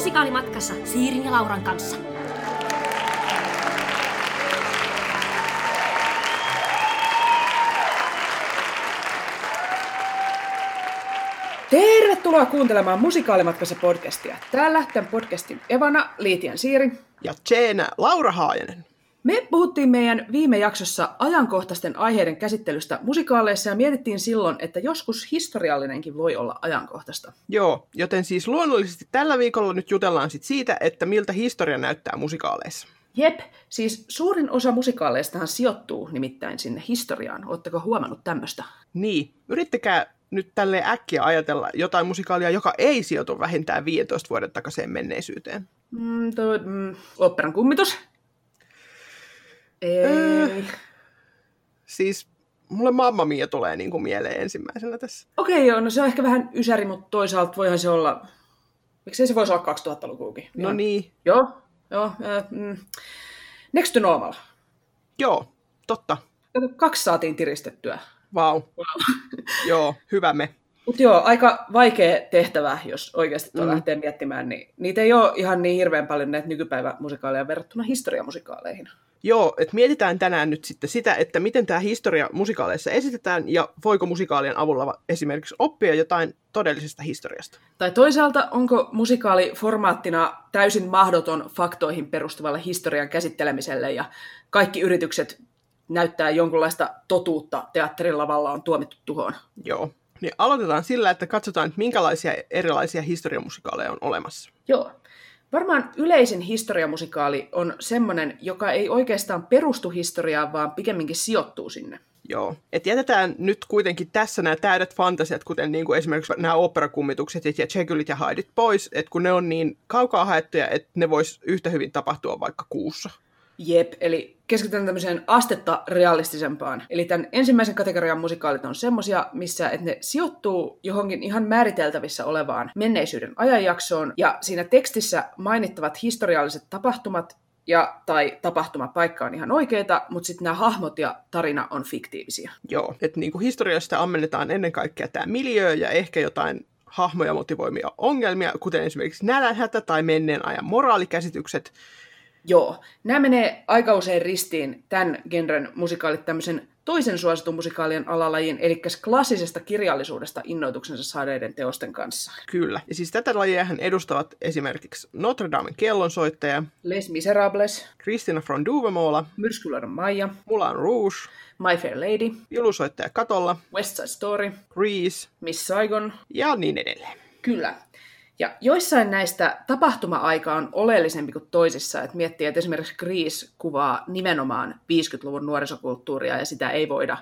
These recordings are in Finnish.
musikaalimatkassa Siirin ja Lauran kanssa. Tervetuloa kuuntelemaan Musikaalimatkassa podcastia. Täällä tämän podcastin Evana Liitian Siiri. Ja Jeena Laura Haajanen. Me puhuttiin meidän viime jaksossa ajankohtaisten aiheiden käsittelystä musikaaleissa ja mietittiin silloin, että joskus historiallinenkin voi olla ajankohtaista. Joo, joten siis luonnollisesti tällä viikolla nyt jutellaan sit siitä, että miltä historia näyttää musikaaleissa. Jep, siis suurin osa musikaaleistahan sijoittuu nimittäin sinne historiaan. Oletteko huomannut tämmöistä? Niin, yrittäkää nyt tälle äkkiä ajatella jotain musikaalia, joka ei sijoitu vähintään 15 vuoden takaiseen menneisyyteen. Mm, toi, mm, operan kummitus? Ei. Öö. Siis mulle Mamma Mia tulee niin kuin mieleen ensimmäisenä tässä. Okei, okay, joo, no se on ehkä vähän ysäri, mutta toisaalta voihan se olla... Miksei se voisi olla 2000-lukuukin? No Ihan. niin. Joo, joo. Äh, mm. Next to normal. Joo, totta. Kaksi saatiin tiristettyä. Vau. Wow. wow. joo, hyvä me. Mutta joo, aika vaikea tehtävä, jos oikeasti mm. lähtee miettimään, niin niitä ei ole ihan niin hirveän paljon näitä nykypäivämusikaaleja verrattuna historiamusikaaleihin. Joo, että mietitään tänään nyt sitten sitä, että miten tämä historia musikaaleissa esitetään ja voiko musikaalien avulla esimerkiksi oppia jotain todellisesta historiasta. Tai toisaalta onko musikaali formaattina täysin mahdoton faktoihin perustuvalle historian käsittelemiselle ja kaikki yritykset näyttää jonkunlaista totuutta teatterin lavalla on tuomittu tuhoon. Joo, niin aloitetaan sillä, että katsotaan, että minkälaisia erilaisia historiamusikaaleja on olemassa. Joo. Varmaan yleisin historiamusikaali on semmoinen, joka ei oikeastaan perustu historiaan, vaan pikemminkin sijoittuu sinne. Joo. Et jätetään nyt kuitenkin tässä nämä täydet fantasiat, kuten niin kuin esimerkiksi nämä operakummitukset ja Jekylit ja Hydeit pois, että kun ne on niin kaukaa haettuja, että ne vois yhtä hyvin tapahtua vaikka kuussa. Jep, eli keskitytään tämmöiseen astetta realistisempaan. Eli tämän ensimmäisen kategorian musikaalit on semmosia, missä että ne sijoittuu johonkin ihan määriteltävissä olevaan menneisyyden ajanjaksoon, ja siinä tekstissä mainittavat historialliset tapahtumat ja tai tapahtumapaikka on ihan oikeita, mutta sitten nämä hahmot ja tarina on fiktiivisiä. Joo, että niinku historiasta ammennetaan ennen kaikkea tämä miljö ja ehkä jotain hahmoja motivoimia ongelmia, kuten esimerkiksi nälänhätä tai menneen ajan moraalikäsitykset, Joo, nämä menee aika usein ristiin tämän genren musikaalit tämmöisen toisen suositun musikaalien alalajin, eli klassisesta kirjallisuudesta innoituksensa saaneiden teosten kanssa. Kyllä, ja siis tätä lajiahan edustavat esimerkiksi Notre Damen kellonsoittaja, Les Miserables, Christina von Duvemola, Myrskyläinen Maija, Moulin Rouge, My Fair Lady, Julusoittaja Katolla, West Side Story, Grease, Miss Saigon ja niin edelleen. Kyllä. Ja joissain näistä tapahtuma-aika on oleellisempi kuin toisissa, että miettii, että esimerkiksi Grease kuvaa nimenomaan 50-luvun nuorisokulttuuria ja sitä ei voida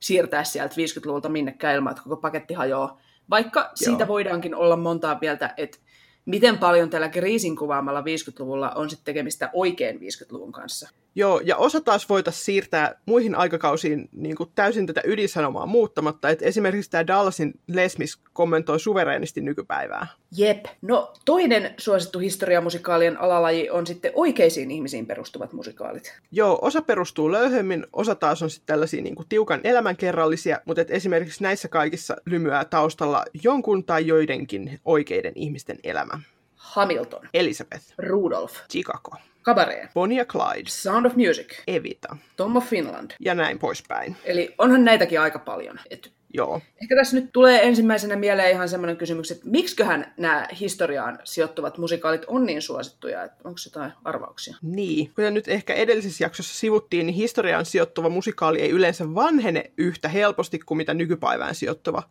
siirtää sieltä 50-luvulta minnekään ilman, että koko paketti hajoaa. Vaikka Joo. siitä voidaankin olla montaa mieltä, että miten paljon tällä kriisin kuvaamalla 50-luvulla on sitten tekemistä oikein 50-luvun kanssa. Joo, ja osa taas voitaisiin siirtää muihin aikakausiin niin kuin täysin tätä ydinsanomaa muuttamatta. että esimerkiksi tämä Dallasin Lesmis kommentoi suvereenisti nykypäivää. Jep. No toinen suosittu historiamusikaalien alalaji on sitten oikeisiin ihmisiin perustuvat musikaalit. Joo, osa perustuu löyhemmin, osa taas on sitten tällaisia niin kuin tiukan elämänkerrallisia, mutta et esimerkiksi näissä kaikissa lymyää taustalla jonkun tai joidenkin oikeiden ihmisten elämä. Hamilton. Elizabeth. Rudolph. Chicago. Cabaret. Bonnie Clyde. Sound of Music. Evita. Tom of Finland. Ja näin poispäin. Eli onhan näitäkin aika paljon. Et Joo. Ehkä tässä nyt tulee ensimmäisenä mieleen ihan semmoinen kysymys, että miksiköhän nämä historiaan sijoittuvat musikaalit on niin suosittuja, että onko jotain arvauksia? Niin, kuten nyt ehkä edellisessä jaksossa sivuttiin, niin historiaan sijoittuva musikaali ei yleensä vanhene yhtä helposti kuin mitä nykypäivään sijoittuva,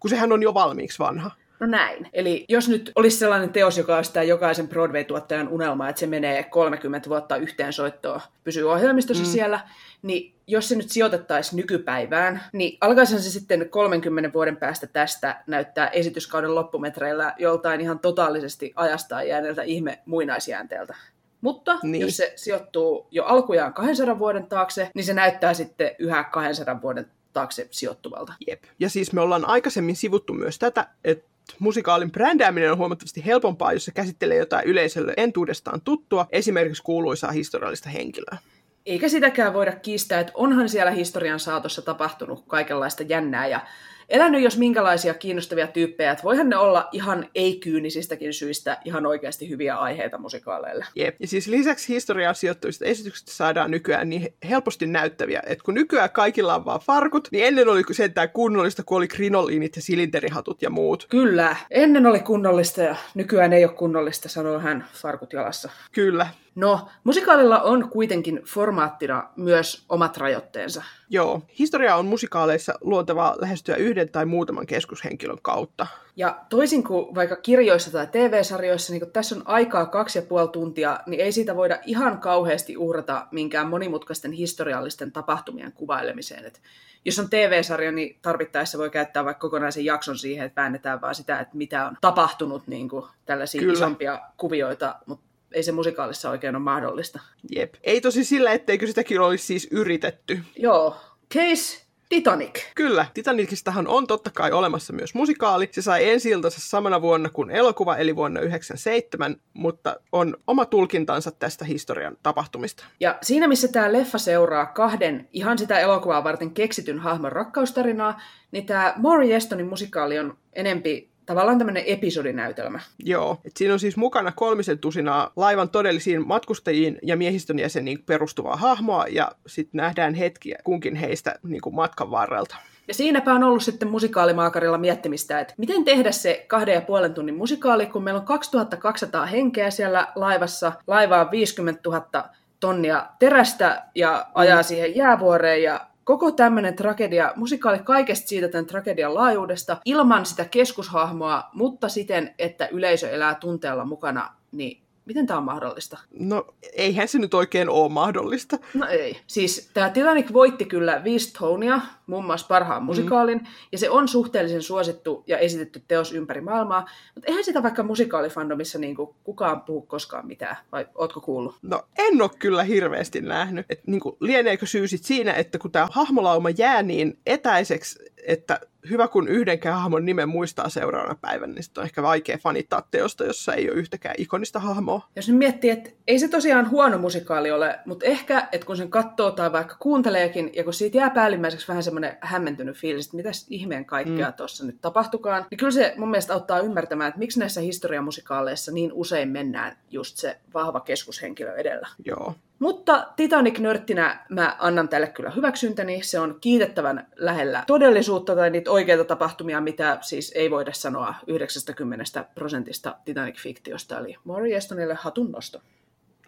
kun sehän on jo valmiiksi vanha. No näin. Eli jos nyt olisi sellainen teos, joka olisi tämä jokaisen Broadway-tuottajan unelma, että se menee 30 vuotta yhteen soittoon, pysyy ohjelmistossa mm. siellä, niin jos se nyt sijoitettaisiin nykypäivään, niin alkaisihan se sitten 30 vuoden päästä tästä näyttää esityskauden loppumetreillä joltain ihan totaalisesti ajastaan jääneeltä ihme muinaisjäänteeltä. Mutta niin. jos se sijoittuu jo alkujaan 200 vuoden taakse, niin se näyttää sitten yhä 200 vuoden taakse sijoittuvalta. Jep. Ja siis me ollaan aikaisemmin sivuttu myös tätä, että musikaalin brändääminen on huomattavasti helpompaa, jos se käsittelee jotain yleisölle entuudestaan tuttua, esimerkiksi kuuluisaa historiallista henkilöä. Eikä sitäkään voida kiistää, että onhan siellä historian saatossa tapahtunut kaikenlaista jännää ja elänyt jos minkälaisia kiinnostavia tyyppejä, että voihan ne olla ihan ei-kyynisistäkin syistä ihan oikeasti hyviä aiheita musikaaleille. Jep. Ja siis lisäksi historiaan sijoittuvista esityksistä saadaan nykyään niin helposti näyttäviä, että kun nykyään kaikilla on vaan farkut, niin ennen oli sentään kunnollista, kun oli krinoliinit ja silinterihatut ja muut. Kyllä, ennen oli kunnollista ja nykyään ei ole kunnollista, sanoo hän farkut jalassa. Kyllä. No, musikaalilla on kuitenkin formaattina myös omat rajoitteensa. Joo, historia on musikaaleissa luontevaa lähestyä yhden tai muutaman keskushenkilön kautta. Ja toisin kuin vaikka kirjoissa tai TV-sarjoissa, niin kun tässä on aikaa kaksi ja puoli tuntia, niin ei siitä voida ihan kauheasti uhrata minkään monimutkaisten historiallisten tapahtumien kuvailemiseen. Et jos on TV-sarja, niin tarvittaessa voi käyttää vaikka kokonaisen jakson siihen, että väännetään vaan sitä, että mitä on tapahtunut, niin kuin tällaisia Kyllä. isompia kuvioita, mutta ei se musikaalissa oikein ole mahdollista. Jep. Ei tosi sillä, etteikö sitäkin olisi siis yritetty. Joo. Case Titanic. Kyllä, Titanicistahan on totta kai olemassa myös musikaali. Se sai ensi samana vuonna kuin elokuva, eli vuonna 1997, mutta on oma tulkintansa tästä historian tapahtumista. Ja siinä, missä tämä leffa seuraa kahden ihan sitä elokuvaa varten keksityn hahmon rakkaustarinaa, niin tämä Maury Estonin musikaali on enempi tavallaan tämmöinen episodinäytelmä. Joo, et siinä on siis mukana kolmisen tusinaa laivan todellisiin matkustajiin ja miehistön jäseniin perustuvaa hahmoa, ja sitten nähdään hetkiä kunkin heistä niin kuin matkan varrelta. Ja siinäpä on ollut sitten musikaalimaakarilla miettimistä, että miten tehdä se kahden ja puolen tunnin musikaali, kun meillä on 2200 henkeä siellä laivassa, laiva on 50 000 tonnia terästä ja ajaa mm. siihen jäävuoreen ja koko tämmöinen tragedia, musikaali kaikesta siitä tämän tragedian laajuudesta, ilman sitä keskushahmoa, mutta siten, että yleisö elää tunteella mukana, niin Miten tämä on mahdollista? No, eihän se nyt oikein ole mahdollista. No ei. Siis tämä Titanic voitti kyllä viisi Tonya, muun muassa parhaan musikaalin, mm. ja se on suhteellisen suosittu ja esitetty teos ympäri maailmaa, mutta eihän sitä vaikka musikaalifandomissa niin kuin kukaan puhu koskaan mitään, vai ootko kuullut? No en ole kyllä hirveästi nähnyt. Et, niin kuin, lieneekö syy sit siinä, että kun tämä hahmolauma jää niin etäiseksi, että hyvä kun yhdenkään hahmon nimen muistaa seuraavana päivänä, niin sitten on ehkä vaikea fanittaa teosta, jossa ei ole yhtäkään ikonista hahmoa. Jos nyt miettii, että ei se tosiaan huono musikaali ole, mutta ehkä, että kun sen katsoo tai vaikka kuunteleekin, ja kun siitä jää päällimmäiseksi vähän semmoinen hämmentynyt fiilis, että mitäs ihmeen kaikkea mm. tuossa nyt tapahtukaan, niin kyllä se mun mielestä auttaa ymmärtämään, että miksi näissä historiamusikaaleissa niin usein mennään just se vahva keskushenkilö edellä. Joo. Mutta Titanic-nörttinä mä annan tälle kyllä hyväksyntäni. Se on kiitettävän lähellä todellisuutta tai niitä oikeita tapahtumia, mitä siis ei voida sanoa 90 prosentista Titanic-fiktiosta. Eli Maury Estonille hatun nosto.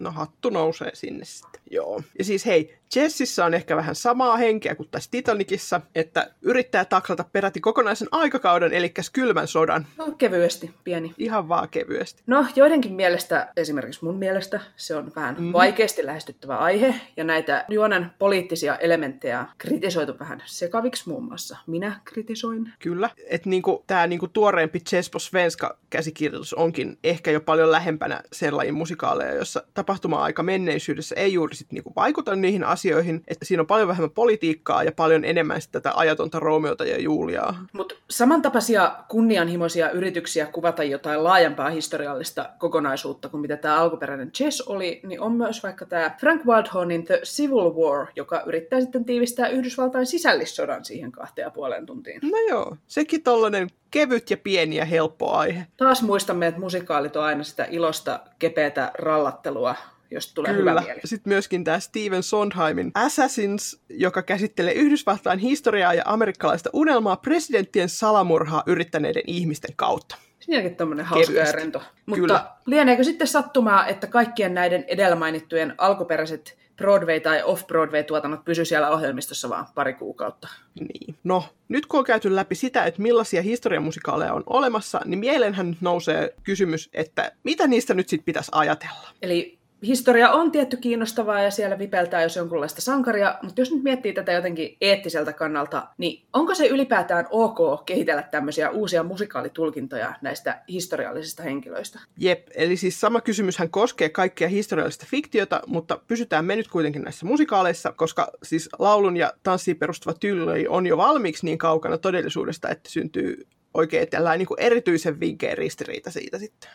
No hattu nousee sinne sitten. Joo. Ja siis hei, Jessissä on ehkä vähän samaa henkeä kuin tässä Titanicissa, että yrittää taklata peräti kokonaisen aikakauden, eli kylmän sodan. No, kevyesti, pieni. Ihan vaan kevyesti. No, joidenkin mielestä, esimerkiksi mun mielestä, se on vähän mm. vaikeasti lähestyttävä aihe, ja näitä juonen poliittisia elementtejä kritisoitu vähän sekaviksi muun muassa. Minä kritisoin. Kyllä, että niinku, tämä niinku tuoreempi Chespo Svenska käsikirjoitus onkin ehkä jo paljon lähempänä sen lajin musikaaleja, jossa tapahtuma-aika menneisyydessä ei juuri sit niinku vaikuta niihin asioihin, että siinä on paljon vähemmän politiikkaa ja paljon enemmän tätä ajatonta Romeota ja Juliaa. Mutta samantapaisia kunnianhimoisia yrityksiä kuvata jotain laajempaa historiallista kokonaisuutta kuin mitä tämä alkuperäinen Chess oli, niin on myös vaikka tämä Frank Wildhornin The Civil War, joka yrittää sitten tiivistää Yhdysvaltain sisällissodan siihen kahteen ja puoleen tuntiin. No joo, sekin tollainen kevyt ja pieni ja helppo aihe. Taas muistamme, että musikaalit on aina sitä ilosta, kepeätä rallattelua, jos tulee Kyllä. hyvä mieli. Sitten myöskin tämä Steven Sondheimin Assassins, joka käsittelee Yhdysvaltain historiaa ja amerikkalaista unelmaa presidenttien salamurhaa yrittäneiden ihmisten kautta. Siinäkin tämmöinen hauska ja rento. Mutta Kyllä. lieneekö sitten sattumaa, että kaikkien näiden edellä mainittujen alkuperäiset Broadway- tai off-Broadway-tuotannot pysy siellä ohjelmistossa vaan pari kuukautta. Niin. No, nyt kun on käyty läpi sitä, että millaisia historiamusikaaleja on olemassa, niin mielenhän nyt nousee kysymys, että mitä niistä nyt sitten pitäisi ajatella? Eli historia on tietty kiinnostavaa ja siellä vipeltää jos jonkunlaista sankaria, mutta jos nyt miettii tätä jotenkin eettiseltä kannalta, niin onko se ylipäätään ok kehitellä tämmöisiä uusia musikaalitukintoja näistä historiallisista henkilöistä? Jep, eli siis sama kysymyshän koskee kaikkea historiallista fiktiota, mutta pysytään me nyt kuitenkin näissä musikaaleissa, koska siis laulun ja tanssiin perustuva tyyli on jo valmiiksi niin kaukana todellisuudesta, että syntyy oikein tällainen niin erityisen vinkeä ristiriita siitä sitten.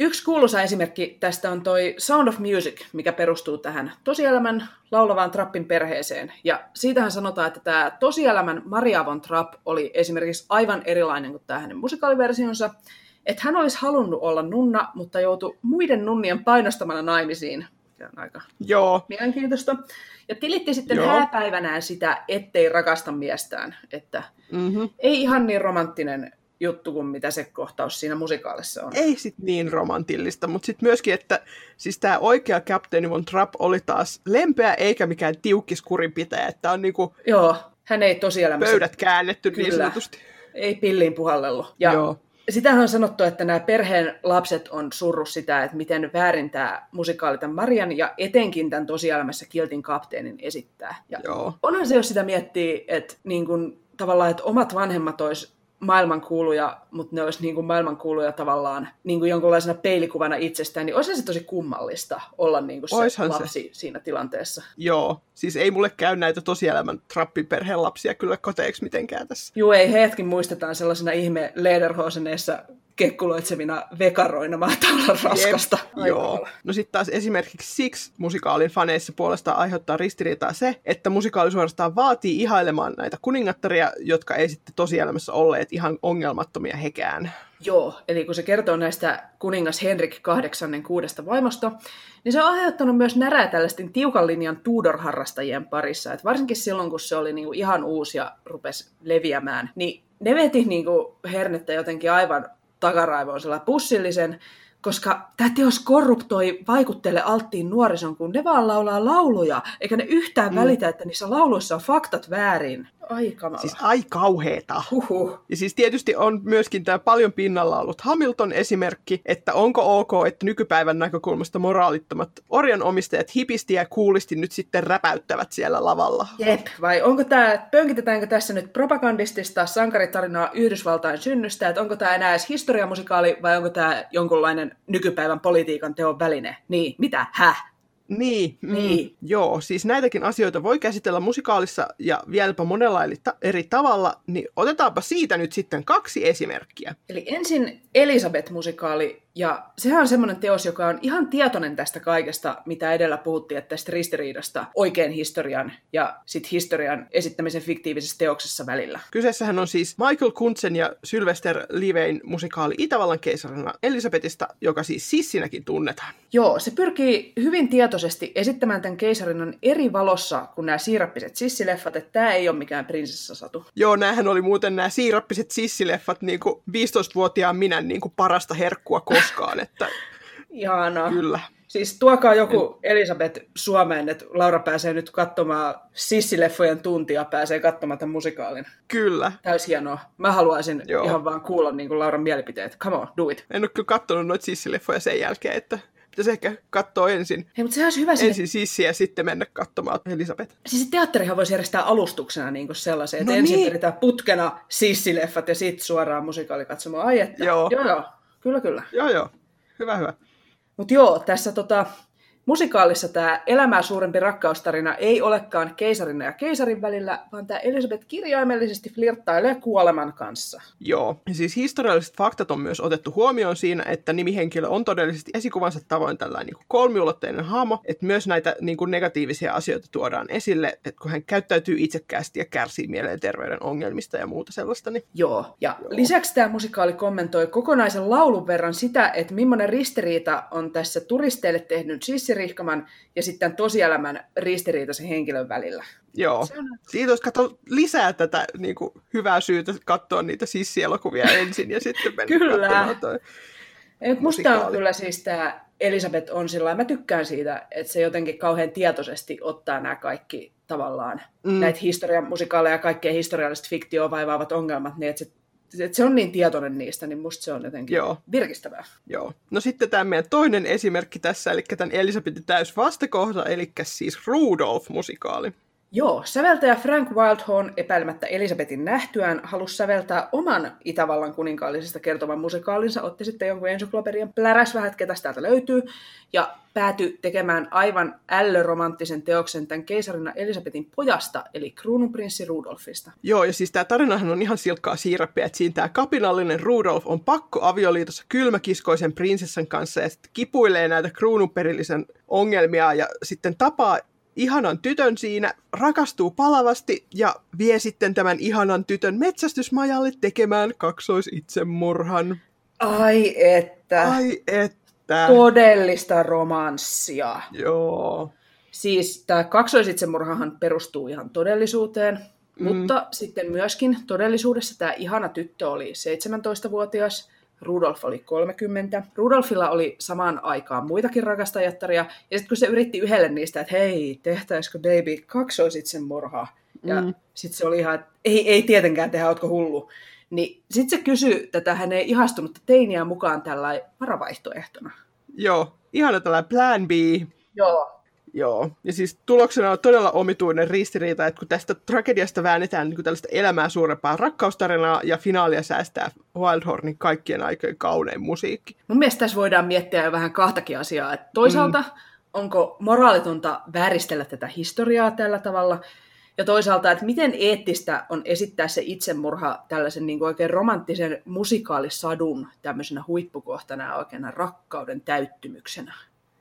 Yksi kuuluisa esimerkki tästä on toi Sound of Music, mikä perustuu tähän tosielämän laulavaan Trappin perheeseen. Ja siitähän sanotaan, että tämä tosielämän Maria von Trapp oli esimerkiksi aivan erilainen kuin tämä hänen musikaaliversionsa. Että hän olisi halunnut olla nunna, mutta joutui muiden nunnien painostamana naimisiin. Se on aika Joo, mielenkiintoista. Ja tilitti sitten Joo. hääpäivänään sitä, ettei rakasta miestään. Että mm-hmm. ei ihan niin romanttinen juttu kuin mitä se kohtaus siinä musikaalissa on. ei sit niin romantillista, mutta sitten myöskin, että siis tämä oikea Captain Von Trapp oli taas lempeä eikä mikään tiukkis kurinpitäjä, että on niinku Joo, hän ei tosielämässä pöydät käännetty niin Kyllä. sanotusti. ei pilliin puhallellut. Ja Joo. sitähän on sanottu, että nämä perheen lapset on surru sitä, että miten väärin tämä musikaali tämän Marian ja etenkin tämän tosielämässä Kiltin kapteenin esittää. Ja Joo. onhan se, jos sitä miettii, että niin kun, tavallaan, että omat vanhemmat olisi maailmankuuluja, mutta ne olisi niin kuin maailmankuuluja tavallaan niin kuin jonkunlaisena peilikuvana itsestään, niin olisi se tosi kummallista olla niin kuin se Oishan se. lapsi siinä tilanteessa. Joo, siis ei mulle käy näitä tosielämän trappiperheen lapsia kyllä koteeksi mitenkään tässä. Juu, ei heidätkin muistetaan sellaisena ihme lederhoseneissa kekkuloitsevina vekaroina, mahtaa olla raskasta. Jep, Joo. No sitten taas esimerkiksi Six musikaalin faneissa puolestaan aiheuttaa ristiriitaa se, että musikaali suorastaan vaatii ihailemaan näitä kuningattaria, jotka ei sitten tosielämässä olleet ihan ongelmattomia hekään. Joo, eli kun se kertoo näistä kuningas Henrik VIII kuudesta vaimosta, niin se on aiheuttanut myös närää tällaisten tiukan linjan Tudor-harrastajien parissa. Et varsinkin silloin, kun se oli niinku ihan uusi ja rupesi leviämään, niin ne veti niinku hernettä jotenkin aivan takaraivoon sellainen pussillisen, koska tämä teos korruptoi vaikuttele alttiin nuorison, kun ne vaan laulaa lauluja, eikä ne yhtään mm. välitä, että niissä lauluissa on faktat väärin. Ai kamala. Siis ai kauheeta. Huhhuh. Ja siis tietysti on myöskin tämä paljon pinnalla ollut Hamilton esimerkki, että onko ok, että nykypäivän näkökulmasta moraalittomat orjanomistajat hipisti ja kuulisti nyt sitten räpäyttävät siellä lavalla. Jep, vai onko tämä, pönkitetäänkö tässä nyt propagandistista sankaritarinaa Yhdysvaltain synnystä, että onko tämä enää edes historiamusikaali vai onko tämä jonkunlainen nykypäivän politiikan teon väline? Niin, mitä? Häh? Niin, mm, Niin. joo, siis näitäkin asioita voi käsitellä musikaalissa ja vieläpä monella eri tavalla, niin otetaanpa siitä nyt sitten kaksi esimerkkiä. Eli ensin Elisabeth-musikaali, ja sehän on semmoinen teos, joka on ihan tietoinen tästä kaikesta, mitä edellä puhuttiin, että tästä ristiriidasta oikein historian ja sit historian esittämisen fiktiivisessä teoksessa välillä. Kyseessähän on siis Michael Kuntsen ja Sylvester Livein musikaali Itävallan keisarina Elisabetista, joka siis sissinäkin tunnetaan. Joo, se pyrkii hyvin tietoisesti esittämään tämän keisarinan eri valossa kuin nämä siirappiset sissileffat, että tämä ei ole mikään prinsessasatu. Joo, näähän oli muuten nämä siirappiset sissileffat niin kuin 15-vuotiaan minä niin kuin parasta herkkua koskaan, että Ihanaa. kyllä. Siis tuokaa joku Elisabeth Suomeen, että Laura pääsee nyt katsomaan sissileffojen tuntia, pääsee katsomaan tämän musikaalin. Kyllä. Täys hienoa. Mä haluaisin Joo. Ihan vaan kuulla niin kuin Lauran mielipiteet. Come on, do it. En ole kyllä katsonut noita sissileffoja sen jälkeen, että pitäisi ehkä katsoa ensin, Hei, mutta sehän olisi hyvä sinne. ensin sissiä ja sitten mennä katsomaan Elisabeth. Siis teatterihan voisi järjestää alustuksena niin kuin sellaisen, että No ensin niin. putkena sissileffat ja sitten suoraan musikaali katsomaan. Ai että. Joo. joo, joo. Kyllä, kyllä. Joo, joo. Hyvä, hyvä. Mutta joo, tässä tota, musikaalissa tämä elämää suurempi rakkaustarina ei olekaan keisarin ja keisarin välillä, vaan tämä Elisabeth kirjaimellisesti flirttailee kuoleman kanssa. Joo. Ja siis historialliset faktat on myös otettu huomioon siinä, että nimihenkilö on todellisesti esikuvansa tavoin tällainen niin kuin kolmiulotteinen hahmo, että myös näitä niin kuin negatiivisia asioita tuodaan esille, että kun hän käyttäytyy itsekkäästi ja kärsii mielenterveyden ongelmista ja muuta sellaista, niin Joo, ja Joo. lisäksi tämä musikaali kommentoi kokonaisen laulun verran sitä, että millainen ristiriita on tässä turisteille tehnyt sissirihkaman ja sitten tosielämän ristiriitaisen henkilön välillä. joo. Se on- Siitä olisi katso lisää tätä niin kuin, hyvää syytä katsoa niitä sissielokuvia ensin ja sitten mennä Kyllä. katsomaan toi. Mut Musta on kyllä siis tämä Elisabeth on sillä mä tykkään siitä, että se jotenkin kauhean tietoisesti ottaa nämä kaikki tavallaan, mm. näitä historian musikaaleja ja kaikkea historiallista fiktioa vaivaavat ongelmat, niin että se, että se on niin tietoinen niistä, niin musta se on jotenkin Joo. virkistävää. Joo. No sitten tämä meidän toinen esimerkki tässä, eli tämän Elisabetin täys vastakohta, eli siis Rudolph-musikaali. Joo, säveltäjä Frank Wildhorn epäilemättä Elisabetin nähtyään halusi säveltää oman Itävallan kuninkaallisesta kertovan musikaalinsa, otti sitten jonkun ensyklopedian, pläräs vähän, ketä täältä löytyy, ja päätyi tekemään aivan ällöromanttisen teoksen tämän keisarina Elisabetin pojasta, eli kruununprinssi Rudolfista. Joo, ja siis tämä tarinahan on ihan silkkaa siirappia, että siinä tämä kapinallinen Rudolf on pakko avioliitossa kylmäkiskoisen prinsessan kanssa ja sitten kipuilee näitä kruununperillisen ongelmia ja sitten tapaa ihanan tytön siinä, rakastuu palavasti ja vie sitten tämän ihanan tytön metsästysmajalle tekemään kaksoisitsemurhan. Ai että. Ai että. Todellista romanssia. Joo. Siis tämä kaksoisitsemurhahan perustuu ihan todellisuuteen, mm. mutta sitten myöskin todellisuudessa tämä ihana tyttö oli 17-vuotias Rudolf oli 30. Rudolfilla oli samaan aikaan muitakin rakastajattaria, ja sitten kun se yritti yhdelle niistä, että hei, tehtäisikö baby sen murhaa, ja mm. sitten se oli ihan, että ei, ei tietenkään tehdä, ootko hullu. Niin sitten se kysyi tätä hänen ihastunutta teiniä mukaan tällä varavaihtoehtona. Joo, ihana tällainen plan B. Joo, Joo, ja siis tuloksena on todella omituinen ristiriita, että kun tästä tragediasta väännetään niin kuin tällaista elämää suurempaa rakkaustarinaa ja finaalia säästää Wildhornin kaikkien aikojen kaunein musiikki. Mun mielestä tässä voidaan miettiä jo vähän kahtakin asiaa. Että toisaalta mm. onko moraalitonta vääristellä tätä historiaa tällä tavalla, ja toisaalta, että miten eettistä on esittää se itsemurha tällaisen niin kuin oikein romanttisen musikaalisadun tämmöisenä huippukohtana ja oikeana rakkauden täyttymyksenä.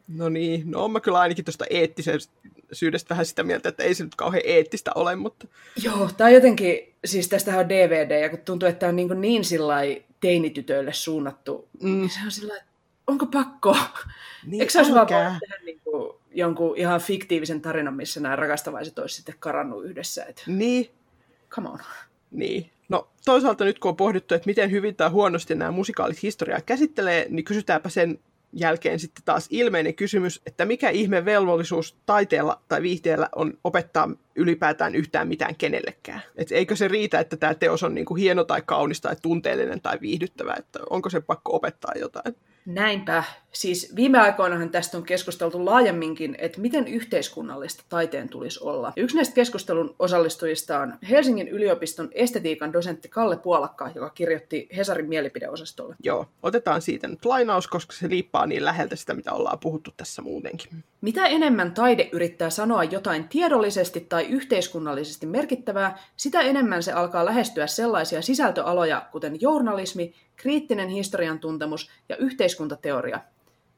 No niin, no on mä kyllä ainakin tuosta eettisyydestä vähän sitä mieltä, että ei se nyt kauhean eettistä ole, mutta... Joo, tai jotenkin, siis tästä on DVD, ja kun tuntuu, että tämä on niin, niin sillä teinitytöille suunnattu, mm. niin se on sillä onko pakko? Niin, Eikö se olisi vaan tehdä niin kuin jonkun ihan fiktiivisen tarinan, missä nämä rakastavaiset olisi sitten karannut yhdessä? Et... Niin. Come on. Niin. No toisaalta nyt kun on pohdittu, että miten hyvin tai huonosti nämä musikaalit historiaa käsittelee, niin kysytäänpä sen jälkeen sitten taas ilmeinen kysymys, että mikä ihme velvollisuus taiteella tai viihteellä on opettaa ylipäätään yhtään mitään kenellekään. Et eikö se riitä, että tämä teos on niinku hieno tai kaunis tai tunteellinen tai viihdyttävä, että onko se pakko opettaa jotain? Näinpä. Siis viime aikoinahan tästä on keskusteltu laajemminkin, että miten yhteiskunnallista taiteen tulisi olla. Yksi näistä keskustelun osallistujista on Helsingin yliopiston estetiikan dosentti Kalle Puolakka, joka kirjoitti Hesarin mielipideosastolle. Joo, otetaan siitä nyt lainaus, koska se liippaa niin läheltä sitä, mitä ollaan puhuttu tässä muutenkin. Mitä enemmän taide yrittää sanoa jotain tiedollisesti tai yhteiskunnallisesti merkittävää, sitä enemmän se alkaa lähestyä sellaisia sisältöaloja, kuten journalismi, kriittinen historian tuntemus ja yhteiskuntateoria.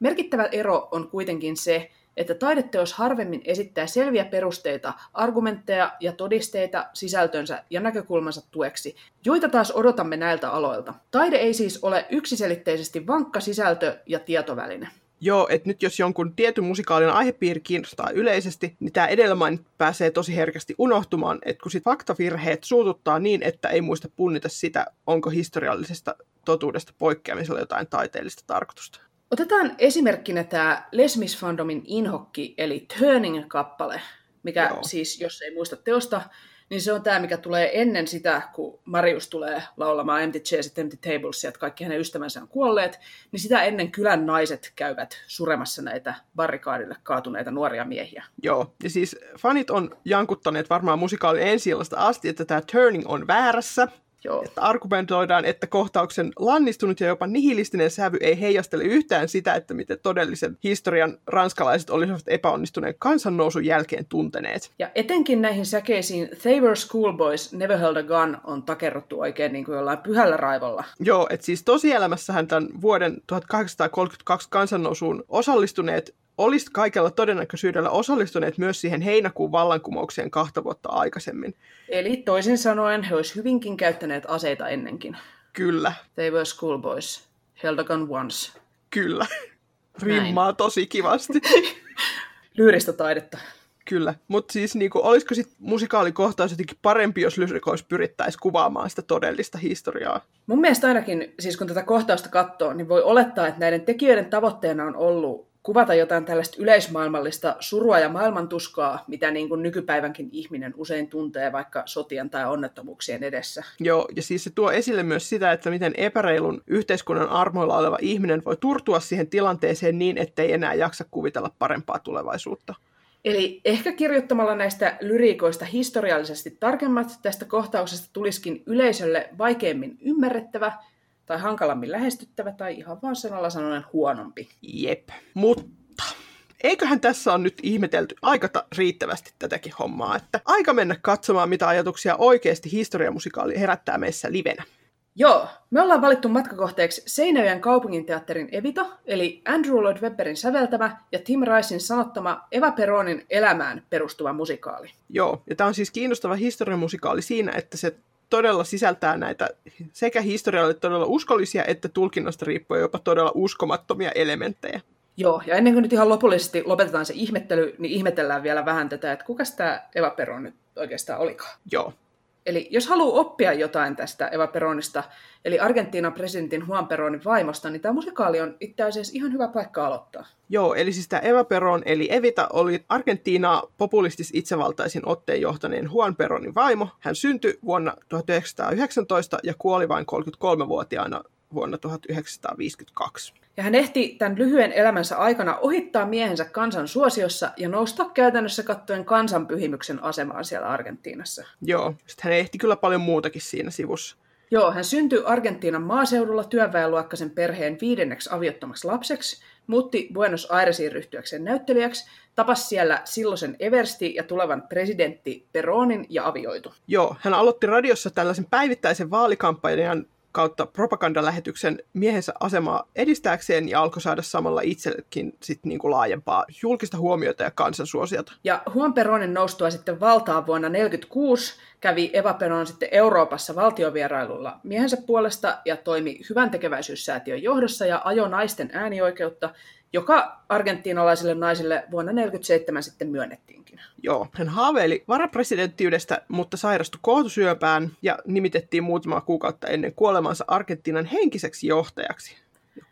Merkittävä ero on kuitenkin se, että taideteos harvemmin esittää selviä perusteita, argumentteja ja todisteita sisältönsä ja näkökulmansa tueksi, joita taas odotamme näiltä aloilta. Taide ei siis ole yksiselitteisesti vankka sisältö ja tietoväline. Joo, että nyt jos jonkun tietyn musikaalin aihepiiri kiinnostaa yleisesti, niin tämä edellä pääsee tosi herkästi unohtumaan, että kun sit faktavirheet suututtaa niin, että ei muista punnita sitä, onko historiallisesta totuudesta poikkeamisella jotain taiteellista tarkoitusta. Otetaan esimerkkinä tämä Les Mis Fandomin inhokki, eli Turning-kappale, mikä Joo. siis, jos ei muista teosta, niin se on tämä, mikä tulee ennen sitä, kun Marius tulee laulamaan Empty Chairs Empty Tables, että kaikki hänen ystävänsä on kuolleet, niin sitä ennen kylän naiset käyvät suremassa näitä barrikaadille kaatuneita nuoria miehiä. Joo, ja siis fanit on jankuttaneet varmaan musikaalin ensi asti, että tämä Turning on väärässä, Joo. Että argumentoidaan, että kohtauksen lannistunut ja jopa nihilistinen sävy ei heijastele yhtään sitä, että miten todellisen historian ranskalaiset olisivat epäonnistuneen kansannousun jälkeen tunteneet. Ja etenkin näihin säkeisiin They were schoolboys, never held a gun on takerrottu oikein niin kuin jollain pyhällä raivolla. Joo, että siis tosielämässähän tämän vuoden 1832 kansannousuun osallistuneet olisi kaikella todennäköisyydellä osallistuneet myös siihen heinäkuun vallankumoukseen kahta vuotta aikaisemmin. Eli toisin sanoen he olisivat hyvinkin käyttäneet aseita ennenkin. Kyllä. They were schoolboys. Held a gun once. Kyllä. Rimmaa Näin. tosi kivasti. Lyyristä taidetta. Kyllä, mutta siis niinku, olisiko sitten musikaalikohtaus jotenkin parempi, jos lyrikoissa pyrittäisiin kuvaamaan sitä todellista historiaa? Mun mielestä ainakin, siis kun tätä kohtausta katsoo, niin voi olettaa, että näiden tekijöiden tavoitteena on ollut kuvata jotain tällaista yleismaailmallista surua ja maailmantuskaa, mitä niin kuin nykypäivänkin ihminen usein tuntee vaikka sotien tai onnettomuuksien edessä. Joo, ja siis se tuo esille myös sitä, että miten epäreilun yhteiskunnan armoilla oleva ihminen voi turtua siihen tilanteeseen niin, ettei enää jaksa kuvitella parempaa tulevaisuutta. Eli ehkä kirjoittamalla näistä lyriikoista historiallisesti tarkemmat tästä kohtauksesta tulisikin yleisölle vaikeimmin ymmärrettävä tai hankalammin lähestyttävä tai ihan vaan sanalla sanoen huonompi. Jep. Mutta eiköhän tässä on nyt ihmetelty aika ta- riittävästi tätäkin hommaa, että aika mennä katsomaan, mitä ajatuksia oikeasti historiamusikaali herättää meissä livenä. Joo, me ollaan valittu matkakohteeksi Seinäjoen kaupunginteatterin Evita, eli Andrew Lloyd Webberin säveltämä ja Tim Ricein sanottama Eva Peronin elämään perustuva musikaali. Joo, ja tämä on siis kiinnostava historiamusikaali siinä, että se todella sisältää näitä sekä historialle todella uskollisia että tulkinnasta riippuen jopa todella uskomattomia elementtejä. Joo, ja ennen kuin nyt ihan lopullisesti lopetetaan se ihmettely, niin ihmetellään vielä vähän tätä, että kuka tämä Eva Peron nyt oikeastaan olikaan. Joo, Eli jos haluaa oppia jotain tästä Eva Peronista, eli Argentiinan presidentin Juan Peronin vaimosta, niin tämä musikaali on itse asiassa ihan hyvä paikka aloittaa. Joo, eli siis tämä Eva Peron, eli Evita, oli Argentiinaa populistis itsevaltaisin otteen johtaneen Juan Peronin vaimo. Hän syntyi vuonna 1919 ja kuoli vain 33-vuotiaana vuonna 1952. Ja hän ehti tämän lyhyen elämänsä aikana ohittaa miehensä kansan suosiossa ja nousta käytännössä kattoen kansanpyhimyksen asemaan siellä Argentiinassa. Joo, sitten hän ehti kyllä paljon muutakin siinä sivussa. Joo, hän syntyi Argentiinan maaseudulla työväenluokkaisen perheen viidenneksi aviottomaksi lapseksi, muutti Buenos Airesiin ryhtyäkseen näyttelijäksi, tapasi siellä silloisen Eversti ja tulevan presidentti Peronin ja avioitu. Joo, hän aloitti radiossa tällaisen päivittäisen vaalikampanjan kautta propagandalähetyksen miehensä asemaa edistääkseen ja alkoi saada samalla itsellekin sit niinku laajempaa julkista huomiota ja kansansuosiota. Ja Juan Peronin noustua sitten valtaan vuonna 1946 kävi Eva Peron sitten Euroopassa valtiovierailulla miehensä puolesta ja toimi hyvän tekeväisyyssäätiön johdossa ja ajoi naisten äänioikeutta, joka argentiinalaisille naisille vuonna 1947 sitten myönnettiinkin. Joo, hän haaveili varapresidenttiydestä, mutta sairastui kohtusyöpään ja nimitettiin muutama kuukautta ennen kuolemansa Argentiinan henkiseksi johtajaksi.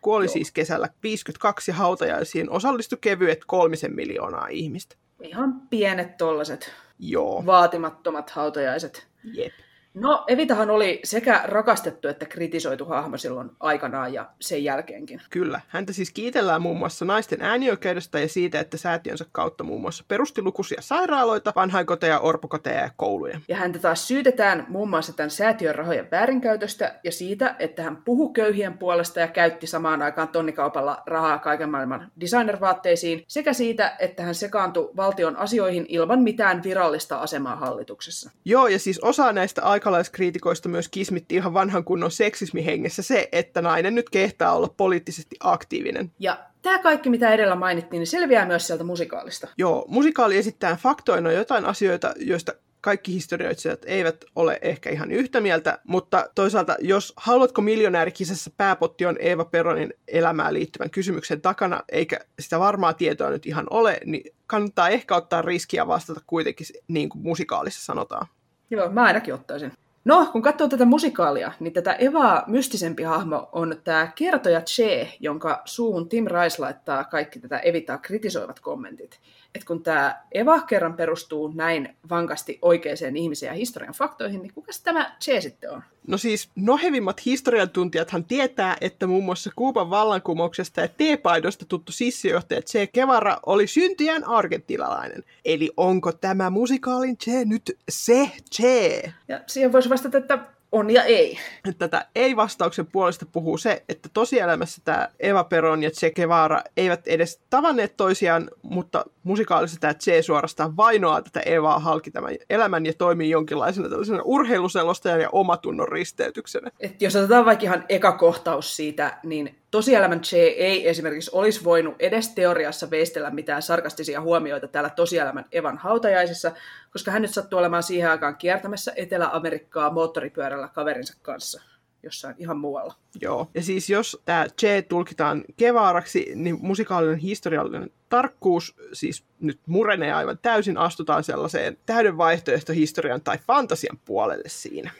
Kuoli Joo. siis kesällä 52 ja hautajaisiin osallistui kevyet kolmisen miljoonaa ihmistä. Ihan pienet tollaset Joo. vaatimattomat hautajaiset. Jep. No, Evitahan oli sekä rakastettu että kritisoitu hahmo silloin aikanaan ja sen jälkeenkin. Kyllä. Häntä siis kiitellään muun muassa naisten äänioikeudesta ja siitä, että säätiönsä kautta muun muassa perusti lukuisia sairaaloita, vanhainkoteja, orpokoteja ja kouluja. Ja häntä taas syytetään muun muassa tämän säätiön rahojen väärinkäytöstä ja siitä, että hän puhui köyhien puolesta ja käytti samaan aikaan tonnikaupalla rahaa kaiken maailman designervaatteisiin, sekä siitä, että hän sekaantui valtion asioihin ilman mitään virallista asemaa hallituksessa. Joo, ja siis osa näistä aikalaiskriitikoista myös kismitti ihan vanhan kunnon seksismihengessä se, että nainen nyt kehtaa olla poliittisesti aktiivinen. Ja tämä kaikki, mitä edellä mainittiin, niin selviää myös sieltä musikaalista. Joo, musikaali esittää faktoina jotain asioita, joista kaikki historioitsijat eivät ole ehkä ihan yhtä mieltä, mutta toisaalta jos haluatko miljonäärikisessä pääpotti on Eeva Peronin elämään liittyvän kysymyksen takana, eikä sitä varmaa tietoa nyt ihan ole, niin kannattaa ehkä ottaa riskiä vastata kuitenkin niin kuin musikaalissa sanotaan. Joo, mä ainakin ottaisin. No, kun katsoo tätä musikaalia, niin tätä Evaa mystisempi hahmo on tämä kertoja Che, jonka suuhun Tim Rice laittaa kaikki tätä Evitaa kritisoivat kommentit. Et kun tämä Eva kerran perustuu näin vankasti oikeaan ihmiseen ja historian faktoihin, niin kuka tämä Che sitten on? No siis nohevimmat historiantuntijathan tietää, että muun muassa Kuuban vallankumouksesta ja teepaidosta tuttu sissijohtaja Che Guevara oli syntyjän argentilalainen. Eli onko tämä musikaalin Che nyt se Che? Ja siihen voisi vastata, että on ja ei. Tätä ei-vastauksen puolesta puhuu se, että tosielämässä tämä Eva Peron ja Che Guevara eivät edes tavanneet toisiaan, mutta musikaalissa tämä Che suorastaan vainoaa tätä Evaa halki tämän elämän ja toimii jonkinlaisena tällaisena urheiluselostajan ja omatunnon risteytyksenä. Et jos otetaan vaikka ihan eka kohtaus siitä, niin tosielämän Che ei esimerkiksi olisi voinut edes teoriassa veistellä mitään sarkastisia huomioita täällä tosielämän Evan hautajaisissa, koska hän nyt sattuu olemaan siihen aikaan kiertämässä Etelä-Amerikkaa moottoripyörällä kaverinsa kanssa jossain ihan muualla. Joo, ja siis jos tämä Che tulkitaan kevaaraksi, niin musikaalinen historiallinen tarkkuus siis nyt murenee aivan täysin, astutaan sellaiseen täyden vaihtoehtohistorian tai fantasian puolelle siinä.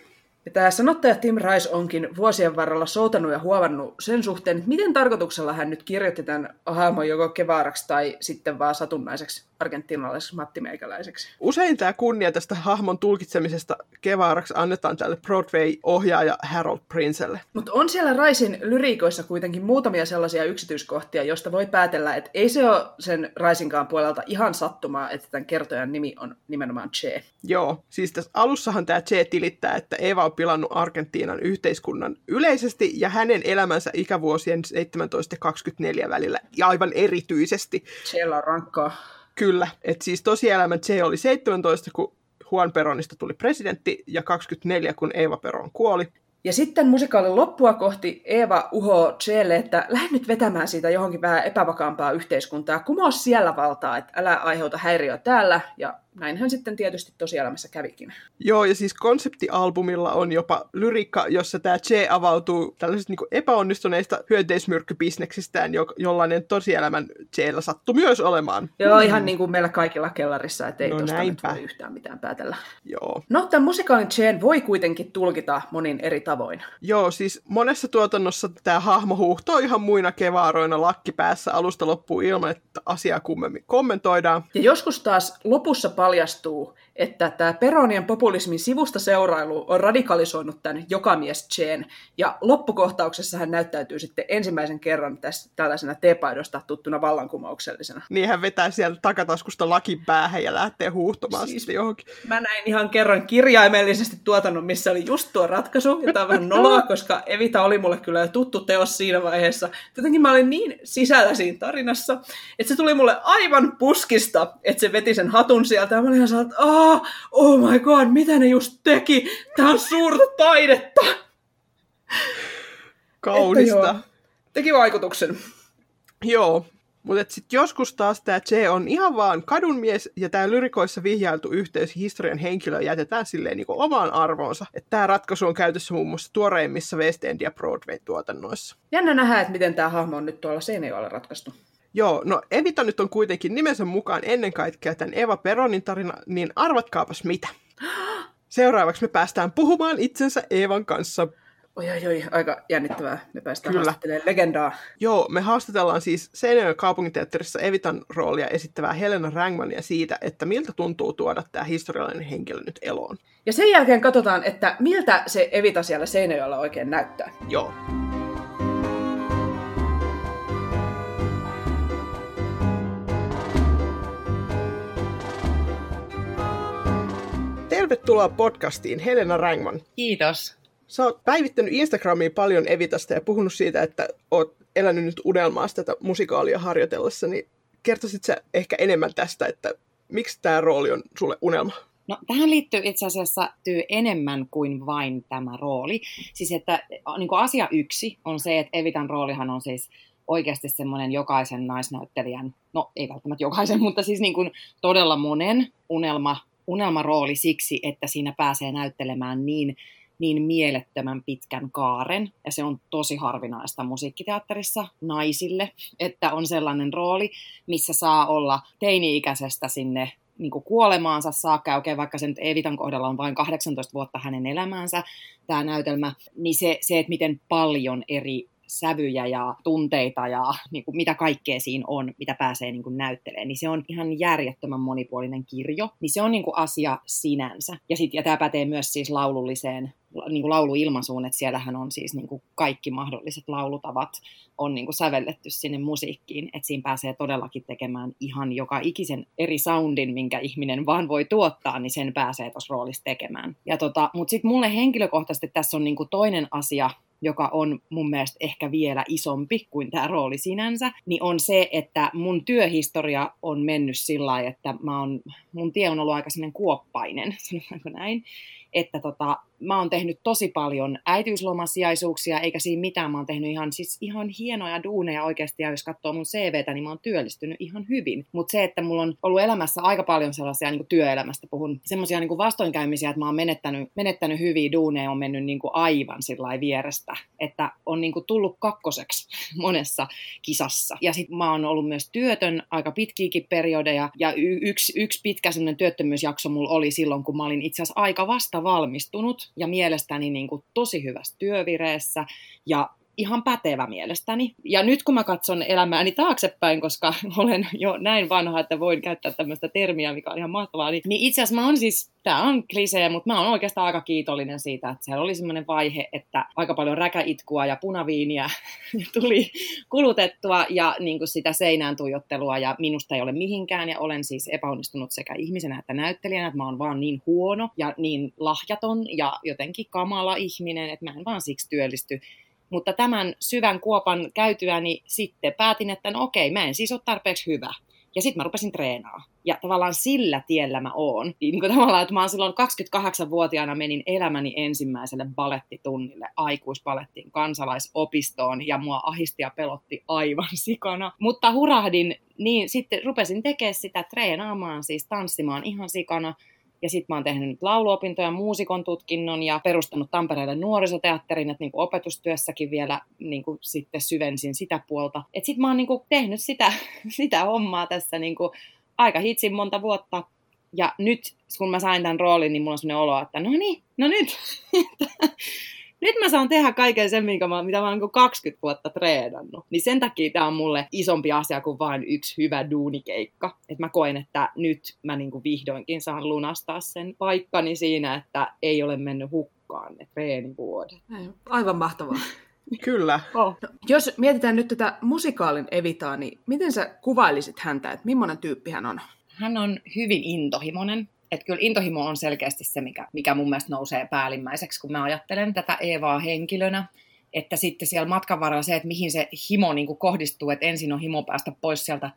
Ja tämä sanottaja Tim Rice onkin vuosien varrella soutanut ja huovannut sen suhteen, että miten tarkoituksella hän nyt kirjoitti tämän hahmon joko kevaaraksi tai sitten vaan satunnaiseksi argentinalaiseksi mattimeikäläiseksi. Usein tämä kunnia tästä hahmon tulkitsemisesta kevaaraksi annetaan tälle Broadway-ohjaaja Harold Princelle. Mutta on siellä Raisin lyriikoissa kuitenkin muutamia sellaisia yksityiskohtia, joista voi päätellä, että ei se ole sen Raisinkaan puolelta ihan sattumaa, että tämän kertojan nimi on nimenomaan Che. Joo, siis tässä alussahan tämä Che tilittää, että Eva on pilannut Argentiinan yhteiskunnan yleisesti ja hänen elämänsä ikävuosien 17 ja 24 välillä ja aivan erityisesti. Siellä on rankkaa. Kyllä, että siis tosielämä Che oli 17, kun Juan Peronista tuli presidentti ja 24, kun Eva Peron kuoli. Ja sitten musikaalin loppua kohti Eeva uho Chelle, että lähde nyt vetämään siitä johonkin vähän epävakaampaa yhteiskuntaa. Kumoa siellä valtaa, että älä aiheuta häiriöä täällä. Ja näinhän sitten tietysti tosielämässä kävikin. Joo, ja siis konseptialbumilla on jopa lyrikka, jossa tämä Che avautuu tällaisista niin epäonnistuneista hyönteismyrkkybisneksistään, jo- jollainen tosielämän Cheellä sattui myös olemaan. Joo, ihan niin kuin meillä kaikilla kellarissa, että ei No tosta nyt voi yhtään mitään päätellä. Joo. No, tämän musikaalin Chen voi kuitenkin tulkita monin eri tavoin. Joo, siis monessa tuotannossa tämä hahmo huuhtoo ihan muina kevaaroina lakki päässä alusta loppuun ilman, että asiaa kummemmin kommentoidaan. Ja joskus taas lopussa paljastuu, että tämä Peronien populismin sivusta seurailu on radikalisoinut tämän jokamies Chen. Ja loppukohtauksessa hän näyttäytyy sitten ensimmäisen kerran tässä tällaisena teepaidosta tuttuna vallankumouksellisena. Niin hän vetää sieltä takataskusta lakin päähän ja lähtee huuhtomaan Siis- sitten johonkin. Mä näin ihan kerran kirjaimellisesti tuotannon, missä oli just tuo ratkaisu, ja tämä on vähän noloa, koska Evita oli mulle kyllä jo tuttu teos siinä vaiheessa. Jotenkin mä olin niin sisällä siinä tarinassa, että se tuli mulle aivan puskista, että se veti sen hatun sieltä, ja mä olin ihan sellainen, että "Aa, oh my god, mitä ne just teki? Tää on suurta taidetta! Kaunista. Että joo, teki vaikutuksen. Joo, mutta sitten joskus taas tämä Che on ihan vaan kadunmies, ja tämä lyrikoissa vihjailtu yhteys historian henkilöön jätetään silleen niinku omaan arvoonsa. Että tämä ratkaisu on käytössä muun muassa tuoreimmissa West End ja Broadway-tuotannoissa. Jännä nähdä, että miten tämä hahmo on nyt tuolla Seinäjoella ratkaistu. Joo, no Evita nyt on kuitenkin nimensä mukaan ennen kaikkea tämän Eva Peronin tarina, niin arvatkaapas mitä. Seuraavaksi me päästään puhumaan itsensä Eevan kanssa. Oi, oi, oi, aika jännittävää. Me päästään Kyllä. haastattelemaan legendaa. Joo, me haastatellaan siis Seinäjoen kaupunginteatterissa Evitan roolia esittävää Helena Rangmania siitä, että miltä tuntuu tuoda tämä historiallinen henkilö nyt eloon. Ja sen jälkeen katsotaan, että miltä se Evita siellä Seinäjoella oikein näyttää. Joo. Tervetuloa podcastiin, Helena Rangman. Kiitos. Sä oot päivittänyt Instagramiin paljon Evitasta ja puhunut siitä, että oot elänyt nyt unelmaa tätä musikaalia harjoitellessa, niin kertoisit sä ehkä enemmän tästä, että miksi tämä rooli on sulle unelma? No, tähän liittyy itse asiassa tyy enemmän kuin vain tämä rooli. Siis että niin kuin asia yksi on se, että Evitan roolihan on siis oikeasti semmoinen jokaisen naisnäyttelijän, no ei välttämättä jokaisen, mutta siis niin kuin todella monen unelma, unelmarooli siksi, että siinä pääsee näyttelemään niin, niin mielettömän pitkän kaaren. Ja se on tosi harvinaista musiikkiteatterissa naisille, että on sellainen rooli, missä saa olla teini-ikäisestä sinne niin kuin kuolemaansa saakka, okei, vaikka se nyt Evitan kohdalla on vain 18 vuotta hänen elämäänsä, tämä näytelmä, niin se, se että miten paljon eri sävyjä ja tunteita ja niin kuin mitä kaikkea siinä on, mitä pääsee niin kuin näyttelemään, niin se on ihan järjettömän monipuolinen kirjo, niin se on niin kuin asia sinänsä. Ja, sit, ja tämä pätee myös siis laululliseen niin kuin lauluilmaisuun, että siellähän on siis niin kuin kaikki mahdolliset laulutavat on niin kuin sävelletty sinne musiikkiin, että siinä pääsee todellakin tekemään ihan joka ikisen eri soundin, minkä ihminen vaan voi tuottaa, niin sen pääsee tuossa roolissa tekemään. Ja tota, Mutta sitten mulle henkilökohtaisesti tässä on niin kuin toinen asia, joka on mun mielestä ehkä vielä isompi kuin tämä rooli sinänsä, niin on se, että mun työhistoria on mennyt sillä lailla, että mä on, mun tie on ollut aika kuoppainen, sanotaanko näin, että tota, mä oon tehnyt tosi paljon äitiyslomasijaisuuksia, eikä siinä mitään, mä oon tehnyt ihan, siis ihan hienoja duuneja oikeasti, ja jos katsoo mun CVtä, niin mä oon työllistynyt ihan hyvin. Mutta se, että mulla on ollut elämässä aika paljon sellaisia, niin kuin työelämästä puhun, semmoisia niin vastoinkäymisiä, että mä oon menettänyt, menettänyt hyviä duuneja, on mennyt niin kuin aivan sillä vierestä, että on niin kuin tullut kakkoseksi monessa kisassa. Ja sitten mä oon ollut myös työtön aika pitkiäkin periodeja, ja y- yksi, yksi pitkä työttömyysjakso mulla oli silloin, kun mä olin itse asiassa aika vasta valmistunut, ja mielestäni niin kuin tosi hyvässä työvireessä. Ja ihan pätevä mielestäni. Ja nyt kun mä katson elämääni taaksepäin, koska olen jo näin vanha, että voin käyttää tämmöistä termiä, mikä on ihan mahtavaa, niin, niin itse asiassa mä oon siis, tää on klisee, mutta mä oon oikeastaan aika kiitollinen siitä, että siellä oli semmoinen vaihe, että aika paljon räkäitkua ja punaviiniä tuli kulutettua ja niin kuin sitä seinään tuijottelua ja minusta ei ole mihinkään ja olen siis epäonnistunut sekä ihmisenä että näyttelijänä, että mä oon vaan niin huono ja niin lahjaton ja jotenkin kamala ihminen, että mä en vaan siksi työllisty mutta tämän syvän kuopan käytyäni sitten päätin, että no okei, mä en siis ole tarpeeksi hyvä. Ja sitten mä rupesin treenaa. Ja tavallaan sillä tiellä mä oon. Niin kuin tavallaan, että mä oon silloin 28-vuotiaana menin elämäni ensimmäiselle balettitunnille aikuispalettiin kansalaisopistoon ja mua ahisti ja pelotti aivan sikana. Mutta hurahdin, niin sitten rupesin tekemään sitä treenaamaan, siis tanssimaan ihan sikana. Ja sitten mä oon tehnyt nyt lauluopintoja, muusikon tutkinnon ja perustanut Tampereelle nuorisoteatterin, että niinku opetustyössäkin vielä niinku sitten syvensin sitä puolta. Että sitten mä oon niinku tehnyt sitä, sitä hommaa tässä niinku aika hitsin monta vuotta. Ja nyt, kun mä sain tämän roolin, niin mulla on sellainen olo, että no niin, no nyt, nyt mä saan tehdä kaiken sen, minkä mä, mitä mä oon 20 vuotta treenannut. Niin sen takia tämä on mulle isompi asia kuin vain yksi hyvä duunikeikka. Että mä koen, että nyt mä niinku vihdoinkin saan lunastaa sen paikkani siinä, että ei ole mennyt hukkaan ne treenivuodet. Aivan mahtavaa. Kyllä. Oh. No, jos mietitään nyt tätä musikaalin Evitaa, niin miten sä kuvailisit häntä, että millainen tyyppi hän on? Hän on hyvin intohimoinen että kyllä intohimo on selkeästi se, mikä, mikä mun mielestä nousee päällimmäiseksi, kun mä ajattelen tätä Eevaa henkilönä. Että sitten siellä matkan varrella se, että mihin se himo niin kuin kohdistuu, että ensin on himo päästä pois sieltä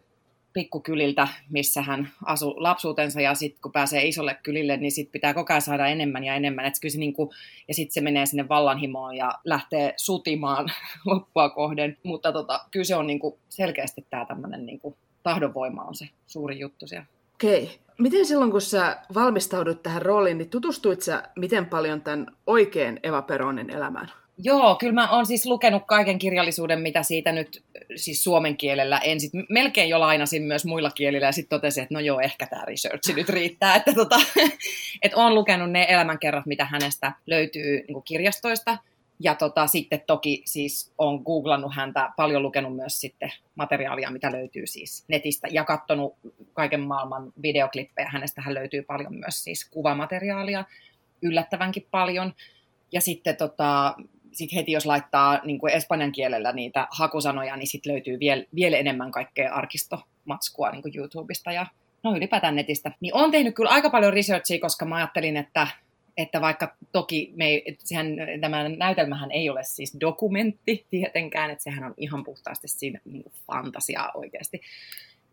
pikkukyliltä, missä hän asui lapsuutensa, ja sitten kun pääsee isolle kylille, niin sitten pitää koko ajan saada enemmän ja enemmän. Et kyllä se kuin, ja sitten se menee sinne vallanhimoon ja lähtee sutimaan loppua kohden. Mutta tota, kyllä se on niin kuin selkeästi tämä tämmöinen niin tahdonvoima on se suuri juttu siellä. Okei. Miten silloin, kun sä valmistaudut tähän rooliin, niin tutustuit sä miten paljon tämän oikein Eva Peronin elämään? Joo, kyllä mä oon siis lukenut kaiken kirjallisuuden, mitä siitä nyt siis suomen kielellä ensin. Melkein jo lainasin myös muilla kielillä ja sitten totesin, että no joo, ehkä tämä research nyt riittää. Että tota, et oon lukenut ne elämänkerrat, mitä hänestä löytyy niin kirjastoista – ja tota, sitten toki siis on googlannut häntä, paljon lukenut myös sitten materiaalia, mitä löytyy siis netistä, ja katsonut kaiken maailman videoklippejä. Hänestähän löytyy paljon myös siis kuvamateriaalia, yllättävänkin paljon. Ja sitten tota, sit heti jos laittaa niin kuin espanjan kielellä niitä hakusanoja, niin sitten löytyy vielä, vielä enemmän kaikkea arkistomatskua niin kuin YouTubesta ja no ylipäätään netistä. Niin on tehnyt kyllä aika paljon researchia, koska mä ajattelin, että että vaikka toki me ei, sehän, tämä näytelmähän ei ole siis dokumentti tietenkään, että sehän on ihan puhtaasti siinä niin kuin fantasiaa oikeasti.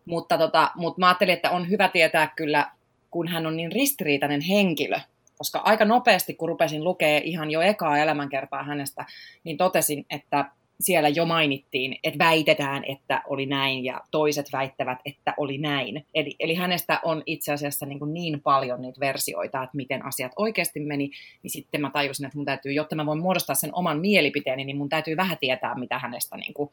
Mutta, tota, mutta mä ajattelin, että on hyvä tietää kyllä, kun hän on niin ristiriitainen henkilö, koska aika nopeasti, kun rupesin lukea ihan jo ekaa elämänkertaa hänestä, niin totesin, että siellä jo mainittiin, että väitetään, että oli näin ja toiset väittävät, että oli näin. Eli, eli hänestä on itse asiassa niin, kuin niin paljon niitä versioita, että miten asiat oikeasti meni, niin sitten mä tajusin, että mun täytyy, jotta mä voin muodostaa sen oman mielipiteeni, niin mun täytyy vähän tietää, mitä hänestä, niin kuin,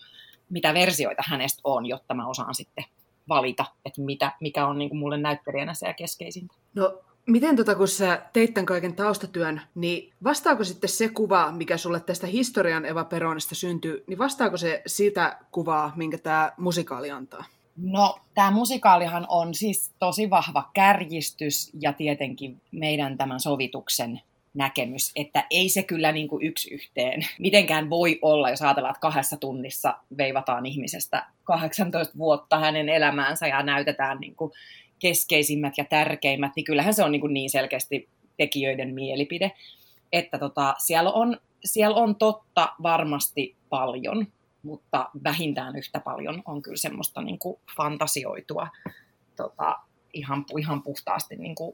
mitä versioita hänestä on, jotta mä osaan sitten valita, että mitä, mikä on niin kuin mulle näyttelijänä se keskeisintä. No Miten tota, kun sä teit tämän kaiken taustatyön, niin vastaako sitten se kuva, mikä sulle tästä historian Eva Peronista syntyy, niin vastaako se sitä kuvaa, minkä tämä musikaali antaa? No, tämä musikaalihan on siis tosi vahva kärjistys ja tietenkin meidän tämän sovituksen näkemys, että ei se kyllä niin kuin yksi yhteen mitenkään voi olla, jos ajatellaan, että kahdessa tunnissa veivataan ihmisestä 18 vuotta hänen elämäänsä ja näytetään niin kuin keskeisimmät ja tärkeimmät, niin kyllähän se on niin, kuin niin selkeästi tekijöiden mielipide, että tota, siellä, on, siellä on totta varmasti paljon, mutta vähintään yhtä paljon on kyllä semmoista niin kuin fantasioitua tota, ihan, ihan puhtaasti niin kuin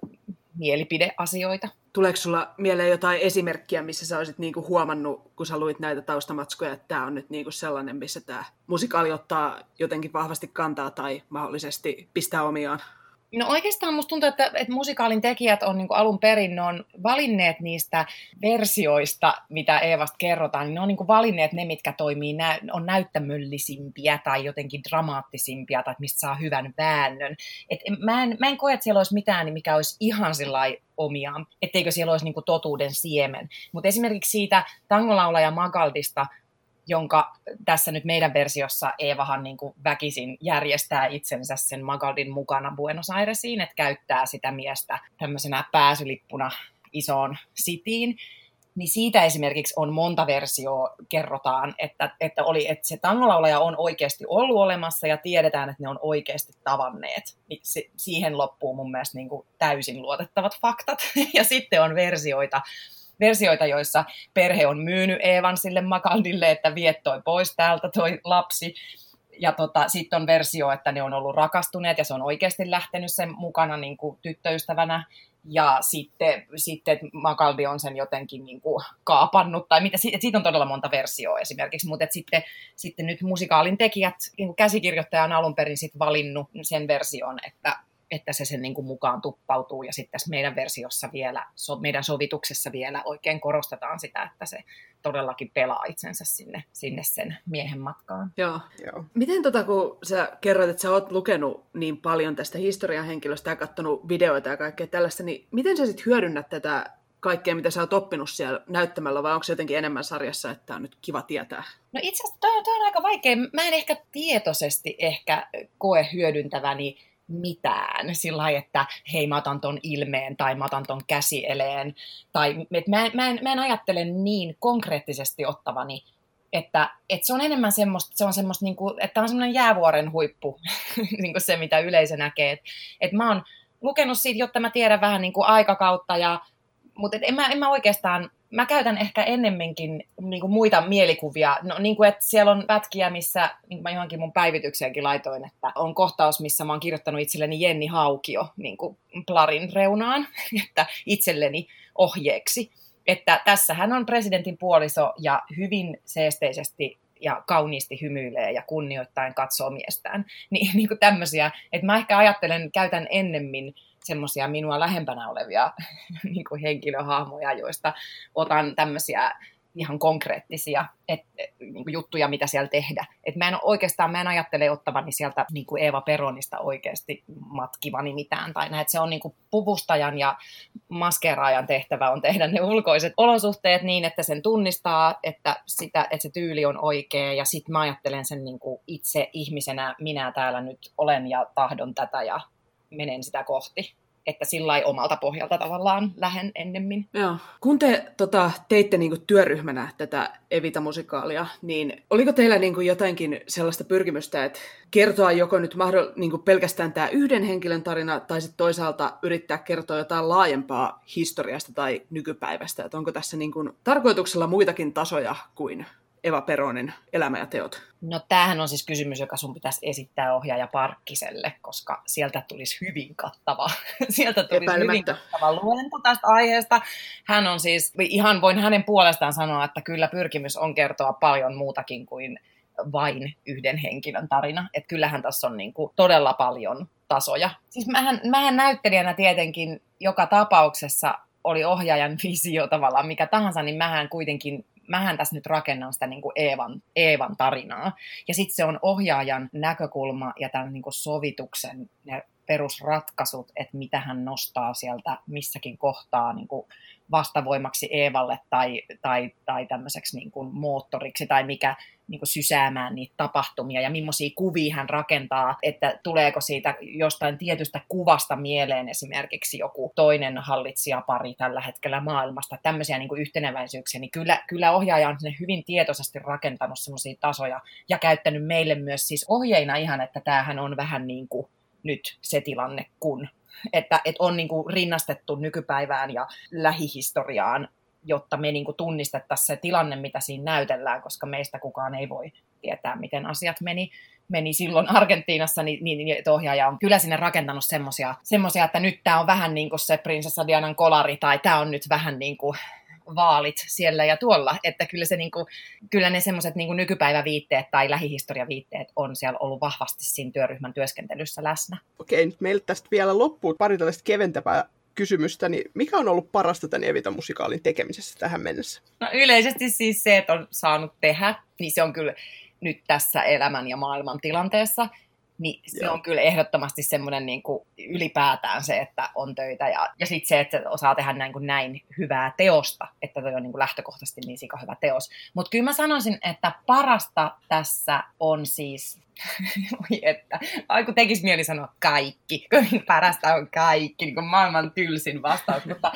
mielipideasioita. Tuleeko sulla mieleen jotain esimerkkiä, missä sä olisit niinku huomannut, kun sä luit näitä taustamatskoja, että tämä on nyt niinku sellainen, missä tämä musikaali ottaa jotenkin vahvasti kantaa tai mahdollisesti pistää omiaan? No oikeastaan musta tuntuu, että, että musikaalin tekijät on niin alun perin, ne on valinneet niistä versioista, mitä Eevasta kerrotaan, niin ne on niin valinneet ne, mitkä toimii, nä- on näyttämöllisimpiä tai jotenkin dramaattisimpia tai mistä saa hyvän väännön. Et mä, en, mä en koe, että siellä olisi mitään, mikä olisi ihan sillä omiaan, etteikö siellä olisi niin totuuden siemen. Mutta esimerkiksi siitä tangolaulaja Magaldista – jonka tässä nyt meidän versiossa Eevahan niin kuin väkisin järjestää itsensä sen Magaldin mukana Buenos Airesiin, että käyttää sitä miestä tämmöisenä pääsylippuna isoon sitiin. Niin siitä esimerkiksi on monta versioa kerrotaan, että, että, oli, että se tangolaulaja on oikeasti ollut olemassa ja tiedetään, että ne on oikeasti tavanneet. Niin se, siihen loppuu mun mielestä niin kuin täysin luotettavat faktat. Ja sitten on versioita, versioita, joissa perhe on myynyt Eevan sille Makaldille, että viet toi pois täältä toi lapsi. Ja tota, sitten on versio, että ne on ollut rakastuneet ja se on oikeasti lähtenyt sen mukana niin kuin tyttöystävänä. Ja sitten, sitten Makaldi on sen jotenkin niin kuin kaapannut, tai mitä, siitä on todella monta versioa esimerkiksi, mutta sitten, sitten nyt musikaalin tekijät, niin käsikirjoittaja on alun perin sit valinnut sen version, että, että se sen niin kuin mukaan tuppautuu. Ja sitten tässä meidän versiossa vielä, so, meidän sovituksessa vielä oikein korostetaan sitä, että se todellakin pelaa itsensä sinne, sinne sen miehen matkaan. Joo. Joo. Miten tota, kun sä kerroit, että sä oot lukenut niin paljon tästä historian henkilöstä ja katsonut videoita ja kaikkea tällaista, niin miten sä sitten hyödynnät tätä kaikkea, mitä sä oot oppinut siellä näyttämällä, vai onko se jotenkin enemmän sarjassa, että on nyt kiva tietää? No itse asiassa toi, toi on aika vaikea. Mä en ehkä tietoisesti ehkä koe hyödyntäväni mitään sillä lailla, että hei mä otan ton ilmeen tai mä otan ton käsieleen. Tai, et mä, mä, en, mä en ajattele niin konkreettisesti ottavani, että, että se on enemmän semmoista, se on semmoista niin kuin, että on semmoinen jäävuoren huippu, niin kuin se mitä yleisö näkee. Että, että mä oon lukenut siitä, jotta mä tiedän vähän niin kuin aikakautta ja mutta en mä, en mä oikeastaan, mä käytän ehkä ennemminkin niin kuin muita mielikuvia. No niin kuin, että siellä on pätkiä, missä, niin kuin mä johonkin mun päivitykseenkin laitoin, että on kohtaus, missä mä oon kirjoittanut itselleni Jenni Haukio niin kuin plarin reunaan, että itselleni ohjeeksi. Että tässähän on presidentin puoliso ja hyvin seesteisesti ja kauniisti hymyilee ja kunnioittain katsoo miestään. Niin, niin kuin tämmöisiä, että mä ehkä ajattelen, käytän ennemmin semmoisia minua lähempänä olevia niin kuin henkilöhahmoja, joista otan tämmöisiä ihan konkreettisia et, niin kuin juttuja, mitä siellä tehdä. Et mä en oikeastaan, mä en ajattele ottavani sieltä niin kuin Eeva Peronista oikeasti matkivani mitään tai näin. Se on niin kuin puvustajan ja maskeraajan tehtävä on tehdä ne ulkoiset olosuhteet niin, että sen tunnistaa, että, sitä, että se tyyli on oikea ja sitten mä ajattelen sen niin kuin itse ihmisenä, minä täällä nyt olen ja tahdon tätä ja menen sitä kohti. Että sillä omalta pohjalta tavallaan lähen ennemmin. Joo. Kun te tota, teitte niinku työryhmänä tätä Evita-musikaalia, niin oliko teillä niinku jotenkin sellaista pyrkimystä, että kertoa joko nyt mahdoll- niinku pelkästään tämä yhden henkilön tarina, tai sitten toisaalta yrittää kertoa jotain laajempaa historiasta tai nykypäivästä? Että onko tässä niinku tarkoituksella muitakin tasoja kuin Eva Peronin elämä ja teot? No tämähän on siis kysymys, joka sun pitäisi esittää ohjaaja Parkkiselle, koska sieltä tulisi hyvin kattava, sieltä tulisi hyvin kattava luento tästä aiheesta. Hän on siis, ihan voin hänen puolestaan sanoa, että kyllä pyrkimys on kertoa paljon muutakin kuin vain yhden henkilön tarina. Että kyllähän tässä on niin kuin todella paljon tasoja. Siis mähän, mähän näyttelijänä tietenkin joka tapauksessa oli ohjaajan visio tavallaan mikä tahansa, niin mähän kuitenkin mähän tässä nyt rakennan sitä niin kuin Eevan, Eevan tarinaa. Ja sitten se on ohjaajan näkökulma ja tämän niin kuin sovituksen ne perusratkaisut, että mitä hän nostaa sieltä missäkin kohtaa niin kuin vastavoimaksi Eevalle tai, tai, tai tämmöiseksi niin kuin moottoriksi tai mikä niin kuin sysäämään niitä tapahtumia ja millaisia kuvia hän rakentaa, että tuleeko siitä jostain tietystä kuvasta mieleen esimerkiksi joku toinen hallitsijapari tällä hetkellä maailmasta, tämmöisiä niin kuin yhteneväisyyksiä, niin kyllä, kyllä ohjaaja on sinne hyvin tietoisesti rakentanut semmoisia tasoja ja käyttänyt meille myös siis ohjeina ihan, että tämähän on vähän niin kuin nyt se tilanne, kun. Että, että on niin kuin rinnastettu nykypäivään ja lähihistoriaan, jotta me niin kuin tunnistettaisiin se tilanne, mitä siinä näytellään, koska meistä kukaan ei voi tietää, miten asiat meni meni silloin Argentiinassa, niin, niin, niin ohjaaja on kyllä sinne rakentanut semmoisia, että nyt tämä on vähän niin kuin se prinsessa Dianan kolari, tai tämä on nyt vähän niin kuin vaalit siellä ja tuolla, että kyllä, se niinku, kyllä ne semmoiset niinku nykypäiväviitteet tai lähihistoriaviitteet on siellä ollut vahvasti siinä työryhmän työskentelyssä läsnä. Okei, nyt meiltä tästä vielä loppuu pari tällaista keventävää kysymystä, niin mikä on ollut parasta tämän Evita-musikaalin tekemisessä tähän mennessä? No yleisesti siis se, että on saanut tehdä, niin se on kyllä nyt tässä elämän ja maailman tilanteessa, niin se Joo. on kyllä ehdottomasti semmoinen niin kuin ylipäätään se, että on töitä ja, ja sitten se, että osaa tehdä näin, kuin näin hyvää teosta, että toi on niin kuin lähtökohtaisesti niin sika hyvä teos. Mutta kyllä mä sanoisin, että parasta tässä on siis että aiku tekisi mieli sanoa kaikki, kun parasta on kaikki, niin kuin maailman tylsin vastaus, mutta,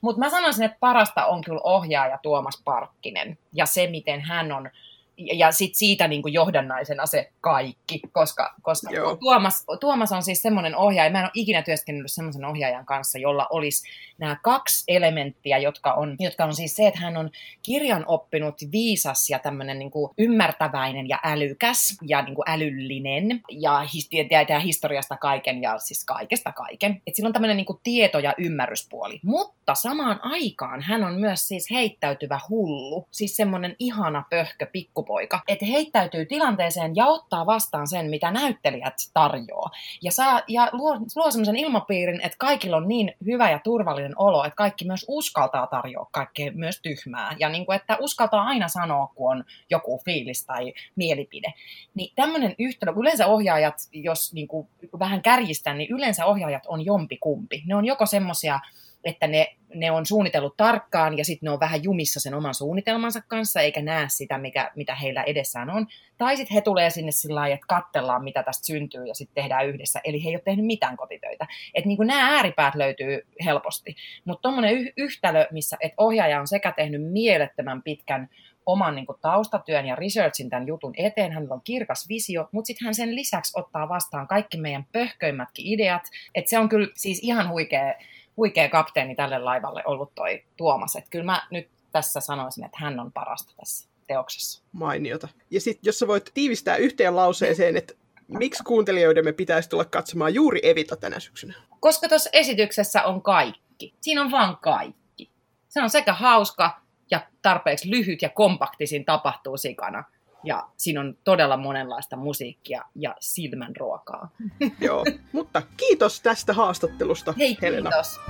mutta mä sanoisin, että parasta on kyllä ohjaaja Tuomas Parkkinen ja se, miten hän on ja sit siitä niin kuin johdannaisena se kaikki, koska, koska Tuomas, Tuomas on siis semmoinen ohjaaja, mä en ole ikinä työskennellyt semmoisen ohjaajan kanssa, jolla olisi nämä kaksi elementtiä, jotka on, jotka on siis se, että hän on kirjan oppinut viisas ja tämmöinen niin kuin ymmärtäväinen ja älykäs ja niin kuin älyllinen ja tietää historiasta kaiken ja siis kaikesta kaiken. Et sillä on tämmöinen niin kuin tieto- ja ymmärryspuoli. Mutta samaan aikaan hän on myös siis heittäytyvä hullu, siis semmoinen ihana pöhkö pikkupoika, että heittäytyy tilanteeseen ja ottaa vastaan sen, mitä näyttelijät tarjoaa. Ja, saa, ja luo, luo semmoisen ilmapiirin, että kaikilla on niin hyvä ja turvallinen olo, että kaikki myös uskaltaa tarjoa kaikkea myös tyhmää. Ja niin kuin, että uskaltaa aina sanoa, kun on joku fiilis tai mielipide. Niin tämmöinen yhtälö, yleensä ohjaajat, jos niin kuin vähän kärjistän, niin yleensä ohjaajat on jompikumpi. Ne on joko semmoisia että ne, ne on suunnitellut tarkkaan ja sitten ne on vähän jumissa sen oman suunnitelmansa kanssa, eikä näe sitä, mikä, mitä heillä edessään on. Tai sitten he tulee sinne sillä lailla, että katsellaan, mitä tästä syntyy ja sitten tehdään yhdessä. Eli he ei ole tehnyt mitään kotitöitä. Että niin nämä ääripäät löytyy helposti. Mutta tuommoinen yh- yhtälö, missä et ohjaaja on sekä tehnyt mielettömän pitkän oman niin kuin, taustatyön ja researchin tämän jutun eteen, hänellä on kirkas visio, mutta sitten hän sen lisäksi ottaa vastaan kaikki meidän pöhköimmätkin ideat. Että se on kyllä siis ihan huikea huikea kapteeni tälle laivalle ollut toi Tuomas. Että kyllä mä nyt tässä sanoisin, että hän on parasta tässä teoksessa. Mainiota. Ja sitten jos sä voit tiivistää yhteen lauseeseen, että miksi kuuntelijoidemme pitäisi tulla katsomaan juuri Evita tänä syksynä? Koska tuossa esityksessä on kaikki. Siinä on vaan kaikki. Se on sekä hauska ja tarpeeksi lyhyt ja kompaktisin tapahtuu sikana ja siinä on todella monenlaista musiikkia ja silmän ruokaa. Joo, mutta kiitos tästä haastattelusta, Hei, Helena. kiitos.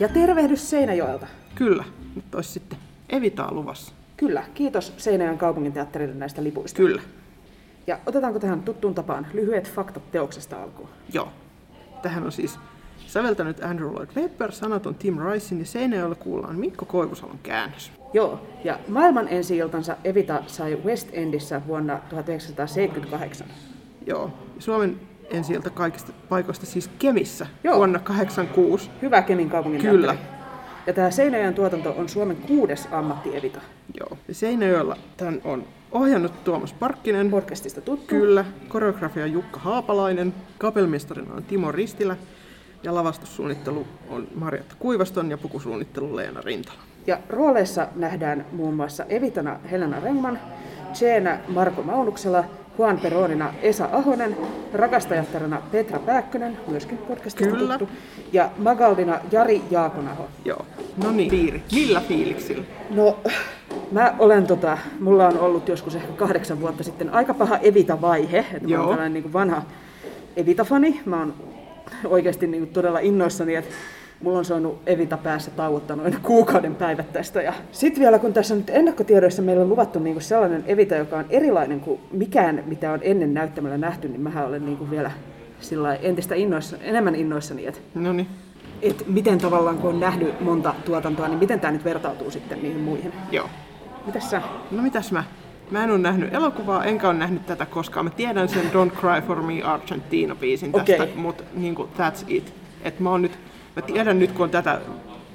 Ja tervehdys Seinäjoelta. Kyllä, nyt olisi sitten Evitaa luvassa. Kyllä, kiitos Seinäjoen kaupunginteatterille näistä lipuista. Kyllä. Ja otetaanko tähän tuttuun tapaan lyhyet faktat teoksesta alkuun? Joo. Tähän on siis Säveltänyt Andrew Lloyd Webber, sanaton Tim Ricein ja Seinäjoella kuullaan Mikko Koivusalon käännös. Joo, ja maailman ensi Evita sai West Endissä vuonna 1978. Joo, Suomen ensi kaikista paikoista siis Kemissä Joo. vuonna 1986. Hyvä Kemin kaupungin Kyllä. Teatteri. Ja tämä Seinäjoen tuotanto on Suomen kuudes ammatti-evita. Joo, ja Seinäjoella tämän on ohjannut Tuomas Parkkinen. Orkestista tuttu. Kyllä, koreografia Jukka Haapalainen, kapelmestarina on Timo Ristilä ja lavastussuunnittelu on Marjatta Kuivaston ja pukusuunnittelu Leena Rintala. Ja rooleissa nähdään muun muassa Evitana Helena Rengman, Cheena Marko Maunuksela, Juan Peronina Esa Ahonen, rakastajattarana Petra Pääkkönen, myöskin podcastista Kyllä. tuttu, ja Magaldina Jari Jaakonaho. Joo, no niin. Piiri. Millä fiiliksillä? No, mä olen tota, mulla on ollut joskus ehkä kahdeksan vuotta sitten aika paha Evita-vaihe, että mä olen tällainen niin vanha Evita-fani. Mä oon oikeasti niin todella innoissani, että mulla on saanut Evita päässä tauottaa noin kuukauden päivät tästä. Ja sitten vielä kun tässä nyt ennakkotiedoissa meillä on luvattu niin kuin sellainen Evita, joka on erilainen kuin mikään, mitä on ennen näyttämällä nähty, niin mä olen niin kuin vielä sillä entistä innoissa, enemmän innoissani, että no niin. et miten tavallaan kun on nähnyt monta tuotantoa, niin miten tämä nyt vertautuu sitten niihin muihin. Joo. Mitäs sä? No mitäs mä? Mä en ole nähnyt elokuvaa, enkä ole nähnyt tätä koskaan. Mä tiedän sen Don't Cry For Me Argentina-biisin tästä, okay. mutta niin kuin, that's it. Et mä, oon nyt, mä tiedän nyt, kun on tätä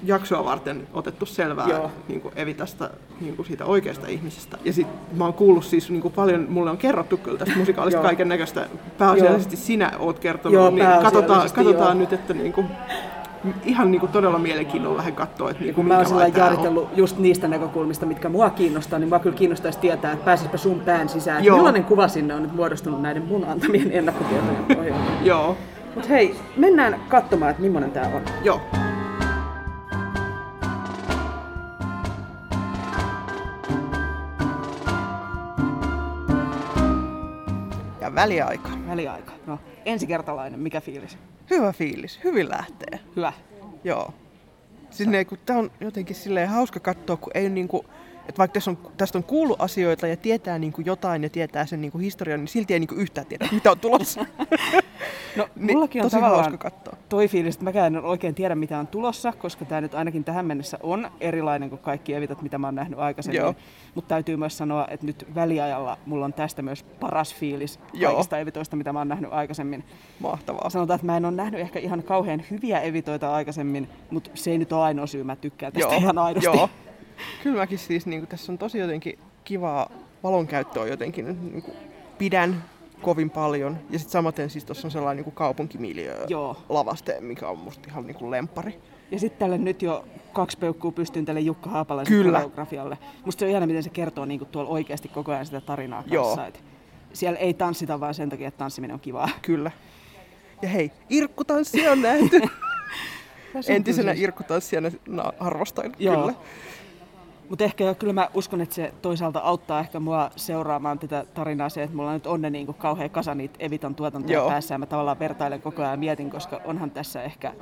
jaksoa varten otettu selvää niin kuin Evitasta, niin kuin siitä oikeasta ihmisestä. Ja sit mä oon kuullut siis niin kuin paljon, mulle on kerrottu kyllä tästä musikaalista kaiken näköistä. Pääasiallisesti sinä oot kertonut, joo, niin katsotaan, katsotaan nyt, että niin kuin, ihan niin kuin todella mielenkiinnolla lähden katsoa, että niin kun kuin mä oon on. jaaritellut just niistä näkökulmista, mitkä mua kiinnostaa, niin mua kyllä kiinnostaisi tietää, että pääsispä sun pään sisään. Joo. Millainen kuva sinne on nyt muodostunut näiden mun antamien ennakkotietojen pohjalta. Joo, Mut hei, mennään katsomaan, että millainen tää on. joo. Ja väliaika. Väliaika. No, ensikertalainen, mikä fiilis? Hyvä fiilis, hyvin lähtee. Hyvä. Joo. Siis ne, kun tää on jotenkin silleen hauska katsoa, kun ei niinku, että vaikka tässä on, tästä on kuullut asioita ja tietää niinku jotain ja tietää sen niinku historian, niin silti ei niinku yhtään tiedä, mitä on tulossa. No, Niin, mullakin on tosi tavallaan hauska katsoa. toi fiilis, että mäkään en oikein tiedä, mitä on tulossa, koska tämä nyt ainakin tähän mennessä on erilainen kuin kaikki evitot, mitä mä oon nähnyt aikaisemmin. Joo. Mutta täytyy myös sanoa, että nyt väliajalla mulla on tästä myös paras fiilis Joo. kaikista evitoista, mitä mä oon nähnyt aikaisemmin. Mahtavaa. Sanotaan, että mä en ole nähnyt ehkä ihan kauhean hyviä evitoita aikaisemmin, mutta se ei nyt ole ainoa syy, mä tykkään tästä ihan aidosti. Joo. Kyllä mäkin siis, niin kuin, tässä on tosi jotenkin kivaa valonkäyttöä jotenkin, niin kuin, pidän kovin paljon. Ja sitten samaten siis tuossa on sellainen niin kuin kaupunkimiljö Joo. lavaste, mikä on musta ihan niin kuin lempari. Ja sitten tälle nyt jo kaksi peukkuu pystyyn tälle Jukka Haapalaisen Kyllä. koreografialle. Musta se on ihana, miten se kertoo niin tuolla oikeasti koko ajan sitä tarinaa Joo. kanssa. Et siellä ei tanssita vaan sen takia, että tanssiminen on kivaa. Kyllä. Ja hei, irkkutanssi on nähty. Entisenä siis- irkkutanssijana na- arvostan Joo. kyllä. Mutta ehkä kyllä mä uskon, että se toisaalta auttaa ehkä mua seuraamaan tätä tarinaa se, että mulla nyt on ne niin kauhean kasa niitä Evitan tuotantoja Joo. päässä ja mä tavallaan vertailen koko ajan ja mietin, koska onhan tässä ehkä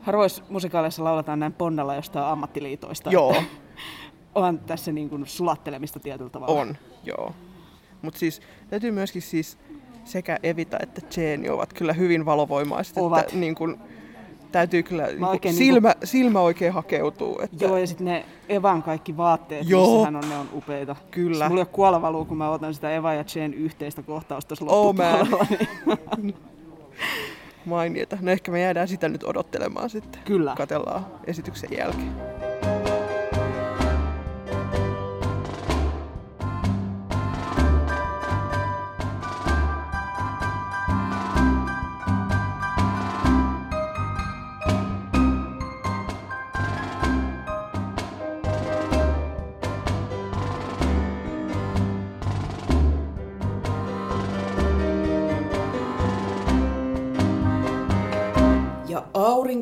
harvoissa musikaaleissa lauletaan näin ponnella jostain ammattiliitoista. Joo, onhan tässä niin kuin sulattelemista tietyllä tavalla. on, joo. Mutta siis täytyy myöskin siis sekä Evita että Jenny ovat kyllä hyvin valovoimaiset. Ovat. Että, niin kun, täytyy kyllä niin kun oikein silmä, silmä oikein hakeutuu. Että, Joo, ja sitten ne Evan kaikki vaatteet, Joo. missä hän on, ne on upeita. Kyllä. Siis mulla ei ole kun mä otan sitä Eva ja Jen yhteistä kohtausta tuossa Oh, loppupuolella. niin Mainiota. No ehkä me jäädään sitä nyt odottelemaan sitten. Kyllä. Katellaan esityksen jälkeen.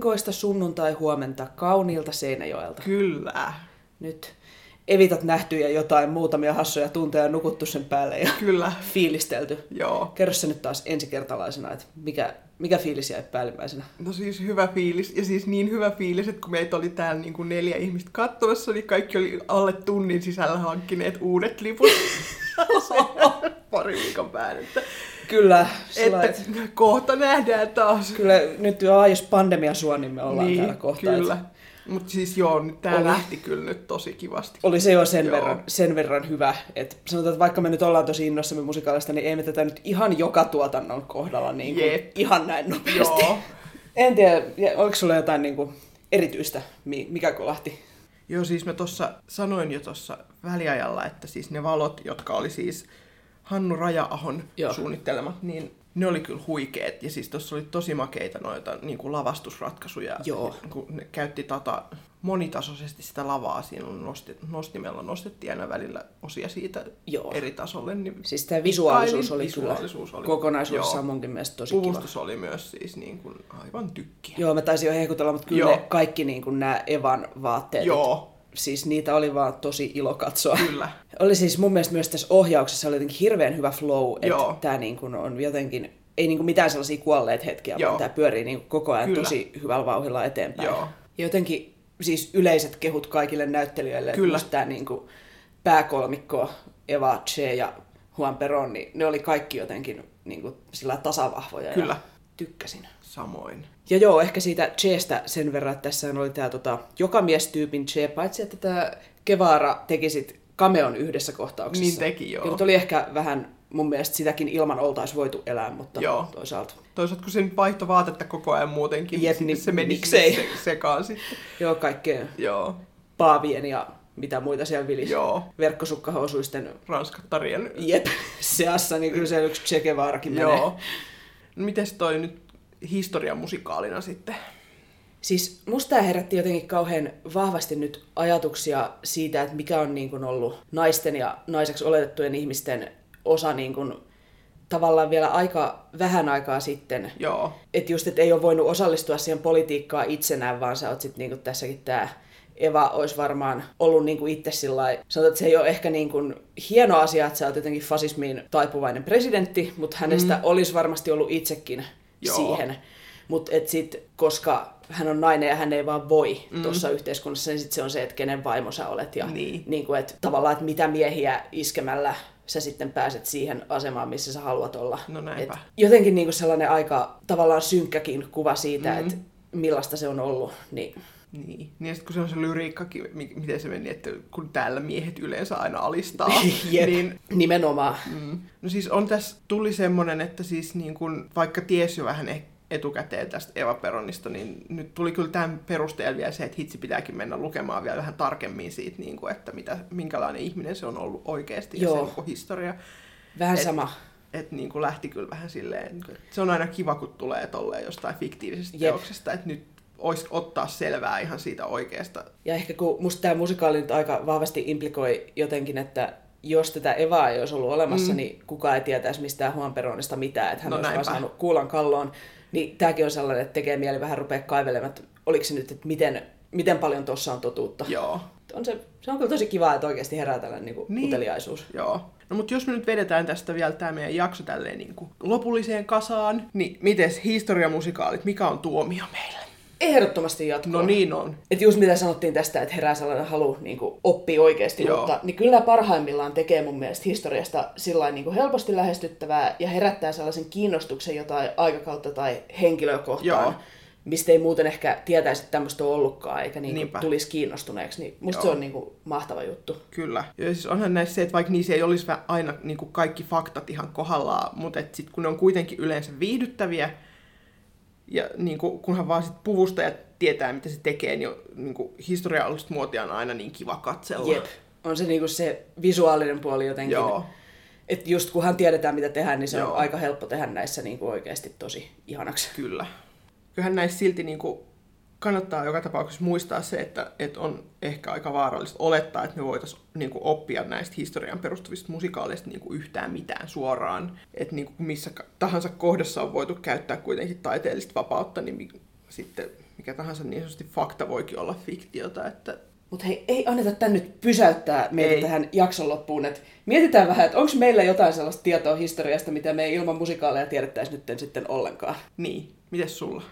Aurinkoista sunnuntai-huomenta kauniilta Seinäjoelta. Kyllä. Nyt evitat nähty ja jotain muutamia hassuja tunteja nukuttu sen päälle ja Kyllä. fiilistelty. Joo. Kerro se nyt taas ensikertalaisena, että mikä, mikä fiilis jäi päällimmäisenä? No siis hyvä fiilis. Ja siis niin hyvä fiilis, että kun meitä oli täällä niin kuin neljä ihmistä katsomassa, niin kaikki oli alle tunnin sisällä hankkineet uudet liput. Pari viikon päälle. Kyllä, että että, kohta nähdään taas. kyllä nyt jo jos pandemia suo, niin me ollaan niin, täällä kohta. kyllä. että Mutta siis joo, Oli. lähti kyllä nyt tosi kivasti. Oli se jo sen, Joo. verran, sen verran hyvä, että sanotaan, että vaikka me nyt ollaan tosi innossamme musikaalista, niin ei me tätä nyt ihan joka tuotannon kohdalla niin kuin, Jep. ihan näin nopeasti. Joo. En tiedä, oliko sulla jotain niin kuin, erityistä, mi- mikä kolahti? Joo, siis mä tuossa sanoin jo tuossa väliajalla, että siis ne valot, jotka oli siis Hannu Raja-ahon Joo. suunnittelemat, niin ne oli kyllä huikeet. Ja siis tuossa oli tosi makeita noita niin kuin lavastusratkaisuja. Joo. Kun ne käytti tota, monitasoisesti sitä lavaa. Siinä on nosti, nostimella nostettiin aina välillä osia siitä Joo. eri tasolle. Niin Siis tämä visuaalisuus oli visuaalisuus kyllä oli. kokonaisuudessaan Joo. munkin mielestä tosi kiva. Puvustus oli myös siis niin kuin aivan tykkiä. Joo, mä taisin jo hehkutella, mutta kyllä Joo. ne kaikki niin kuin nämä Evan vaatteet, Joo. Siis niitä oli vaan tosi ilo katsoa. Kyllä. Oli siis mun mielestä myös tässä ohjauksessa oli jotenkin hirveän hyvä flow, että tämä niin kuin on jotenkin, ei niin kuin mitään sellaisia kuolleet hetkiä, Joo. vaan tämä pyörii niin kuin koko ajan Kyllä. tosi hyvällä vauhdilla eteenpäin. Joo. Ja jotenkin siis yleiset kehut kaikille näyttelijöille, Kyllä. että tämä niin kuin pääkolmikko, Eva, Che ja Juan Perón, niin ne oli kaikki jotenkin niin kuin sillä tasavahvoja Kyllä. ja tykkäsin. Samoin. Ja joo, ehkä siitä Cheestä sen verran, että tässä oli tämä tota, joka mies-tyypin Che, paitsi että tämä Kevara teki sit cameon yhdessä kohtauksessa. Niin teki, joo. Ja nyt oli ehkä vähän mun mielestä sitäkin ilman oltaisi voitu elää, mutta Joo. toisaalta. Toisaalta kun se nyt vaihtoi vaatetta koko ajan muutenkin, Jep, niin niin se meni miksei? se, sekaan sitten. Joo, kaikkea Joo, paavien ja mitä muita siellä vilisi. joo. Verkkosukkahousuisten Ranskattarien. jep seassa, niin kyllä siellä yksi Che Guevarakin menee. Joo. No mites toi nyt historian musikaalina sitten? Siis musta tämä herätti jotenkin kauhean vahvasti nyt ajatuksia siitä, että mikä on niin kuin ollut naisten ja naiseksi oletettujen ihmisten osa niin kuin tavallaan vielä aika vähän aikaa sitten. Joo. Että just, että ei ole voinut osallistua siihen politiikkaan itsenään, vaan sä oot sitten niin tässäkin tämä Eva olisi varmaan ollut niin kuin itse sillä sanotaan, että se ei ole ehkä niin kuin hieno asia, että sä oot jotenkin fasismiin taipuvainen presidentti, mutta hänestä mm. olisi varmasti ollut itsekin Joo. siihen. Mutta sitten, koska hän on nainen ja hän ei vaan voi mm. tuossa yhteiskunnassa, niin sit se on se, että kenen vaimo sä olet. Ja niin. Niin kuin, että tavallaan, että mitä miehiä iskemällä sä sitten pääset siihen asemaan, missä sä haluat olla. No näinpä. Et jotenkin niin kuin sellainen aika tavallaan synkkäkin kuva siitä, mm. että millaista se on ollut. Niin niin. niin ja sitten kun se on se lyriikkakin, miten se meni, että kun täällä miehet yleensä aina alistaa. Jep, niin, nimenomaan. Mm. No siis on tässä, tuli semmoinen, että siis niin kun, vaikka ties jo vähän ehkä etukäteen tästä Eva Peronista, niin nyt tuli kyllä tämän perusteella vielä se, että hitsi pitääkin mennä lukemaan vielä vähän tarkemmin siitä, niin kuin, että mitä, minkälainen ihminen se on ollut oikeasti Joo. ja sen historia. Vähän et, sama. Että niin kuin lähti kyllä vähän silleen, että se on aina kiva, kun tulee tolleen jostain fiktiivisestä Jep. teoksesta, että nyt olisi ottaa selvää ihan siitä oikeasta. Ja ehkä kun musta tämä musikaali nyt aika vahvasti implikoi jotenkin, että jos tätä Evaa ei olisi ollut olemassa, mm. niin kukaan ei tietäisi mistään Juan Peronista mitään, että hän no olisi vaan saanut kuulan kalloon. Niin tämäkin on sellainen, että tekee mieli vähän rupea kaivelemaan, että oliko se nyt, että miten, miten paljon tuossa on totuutta. Joo. On se, se on kyllä tosi kiva, että oikeasti herää tällainen niin kuin niin. uteliaisuus. Joo. No mutta jos me nyt vedetään tästä vielä tämä meidän jakso tälleen niin kuin lopulliseen kasaan, niin miten historiamusikaalit, mikä on tuomio meille? Ehdottomasti jatkoa. No niin on. Että just mitä sanottiin tästä, että herää sellainen halu niin oppia oikeasti, Joo. mutta niin kyllä parhaimmillaan tekee mun mielestä historiasta sillä niin helposti lähestyttävää ja herättää sellaisen kiinnostuksen jotain aikakautta tai henkilöä kohtaan. Joo mistä ei muuten ehkä tietäisi, että tämmöistä on ollutkaan, eikä niin tulisi kiinnostuneeksi. Niin musta Joo. se on niin kuin mahtava juttu. Kyllä. Ja siis onhan näissä se, että vaikka niissä ei olisi aina niin kuin kaikki faktat ihan kohdallaan, mutta sitten kun ne on kuitenkin yleensä viihdyttäviä, ja niin kuin, kunhan vaan sit puvusta ja tietää, mitä se tekee, niin, niin kuin historiallista muotia on aina niin kiva katsella. Jep. On se niin kuin se visuaalinen puoli jotenkin. Joo. Että just kunhan tiedetään, mitä tehdään, niin se Joo. on aika helppo tehdä näissä niin kuin oikeasti tosi ihanaksi. Kyllä. Kyllähän näissä silti niin kuin kannattaa joka tapauksessa muistaa se, että, että on ehkä aika vaarallista olettaa, että me voitaisiin niin kuin, oppia näistä historian perustuvista musikaaleista niin kuin, yhtään mitään suoraan. Että niin kuin, missä tahansa kohdassa on voitu käyttää kuitenkin taiteellista vapautta, niin sitten mikä tahansa niin sanotusti fakta voikin olla fiktiota. Että... Mutta hei, ei anneta tän nyt pysäyttää meitä ei. tähän jakson loppuun. Et mietitään vähän, että onko meillä jotain sellaista tietoa historiasta, mitä me ei ilman musikaaleja tiedettäisi nyt sitten ollenkaan. Niin, mites sulla?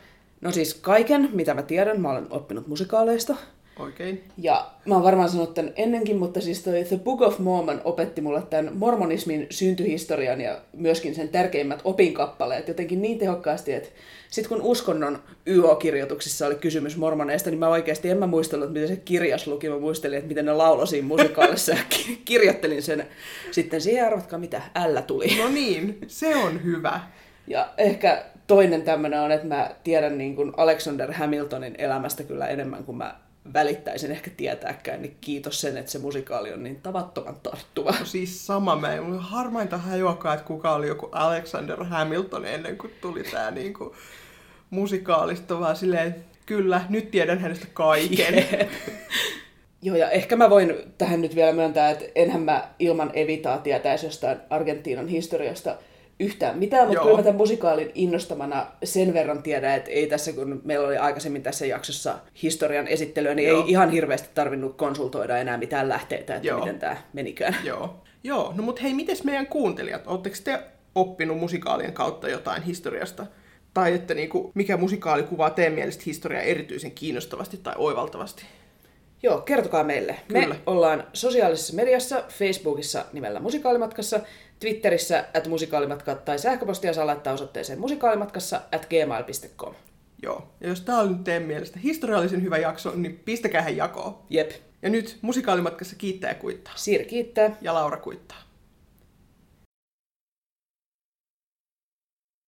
No siis kaiken, mitä mä tiedän, mä olen oppinut musikaaleista. Oikein. Ja mä oon varmaan sanonut tämän ennenkin, mutta siis toi The Book of Mormon opetti mulle tämän mormonismin syntyhistorian ja myöskin sen tärkeimmät opinkappaleet jotenkin niin tehokkaasti, että sitten kun uskonnon YO-kirjoituksissa oli kysymys mormoneista, niin mä oikeasti en mä muistellut, miten se kirjas luki. Mä muistelin, että miten ne lauloi siinä musikaalissa ja kirjoittelin sen. Sitten siihen arvatkaa, mitä L tuli. No niin, se on hyvä. Ja ehkä toinen tämmöinen on, että mä tiedän niin kuin Alexander Hamiltonin elämästä kyllä enemmän kuin mä välittäisin ehkä tietääkään, niin kiitos sen, että se musikaali on niin tavattoman tarttuva. No siis sama, me ei harmainta hajuakaan, että kuka oli joku Alexander Hamilton ennen kuin tuli tämä niin kuin musikaalista, vaan silleen, kyllä, nyt tiedän hänestä kaiken. Yeah. Joo, ja ehkä mä voin tähän nyt vielä myöntää, että enhän mä ilman Evitaa tietäisi jostain Argentiinan historiasta yhtään mitään, mutta kyllä mä tämän musikaalin innostamana sen verran tiedän, että ei tässä, kun meillä oli aikaisemmin tässä jaksossa historian esittelyä, niin Joo. ei ihan hirveästi tarvinnut konsultoida enää mitään lähteitä, että Joo. miten tämä menikään. Joo. Joo, no mutta hei, miten meidän kuuntelijat? Oletteko te oppinut musikaalien kautta jotain historiasta? Tai että niinku, mikä musikaali kuvaa teidän mielestä historiaa erityisen kiinnostavasti tai oivaltavasti? Joo, kertokaa meille. Kyllä. Me ollaan sosiaalisessa mediassa, Facebookissa nimellä Musikaalimatkassa, Twitterissä at musikaalimatka tai sähköpostia saa laittaa osoitteeseen musikaalimatkassa at gmail.com. Joo, ja jos tämä on teidän mielestä historiallisen hyvä jakso, niin pistäkää jakoon. Jep. Ja nyt musikaalimatkassa kiittää ja kuittaa. Siir kiittää. Ja Laura kuittaa.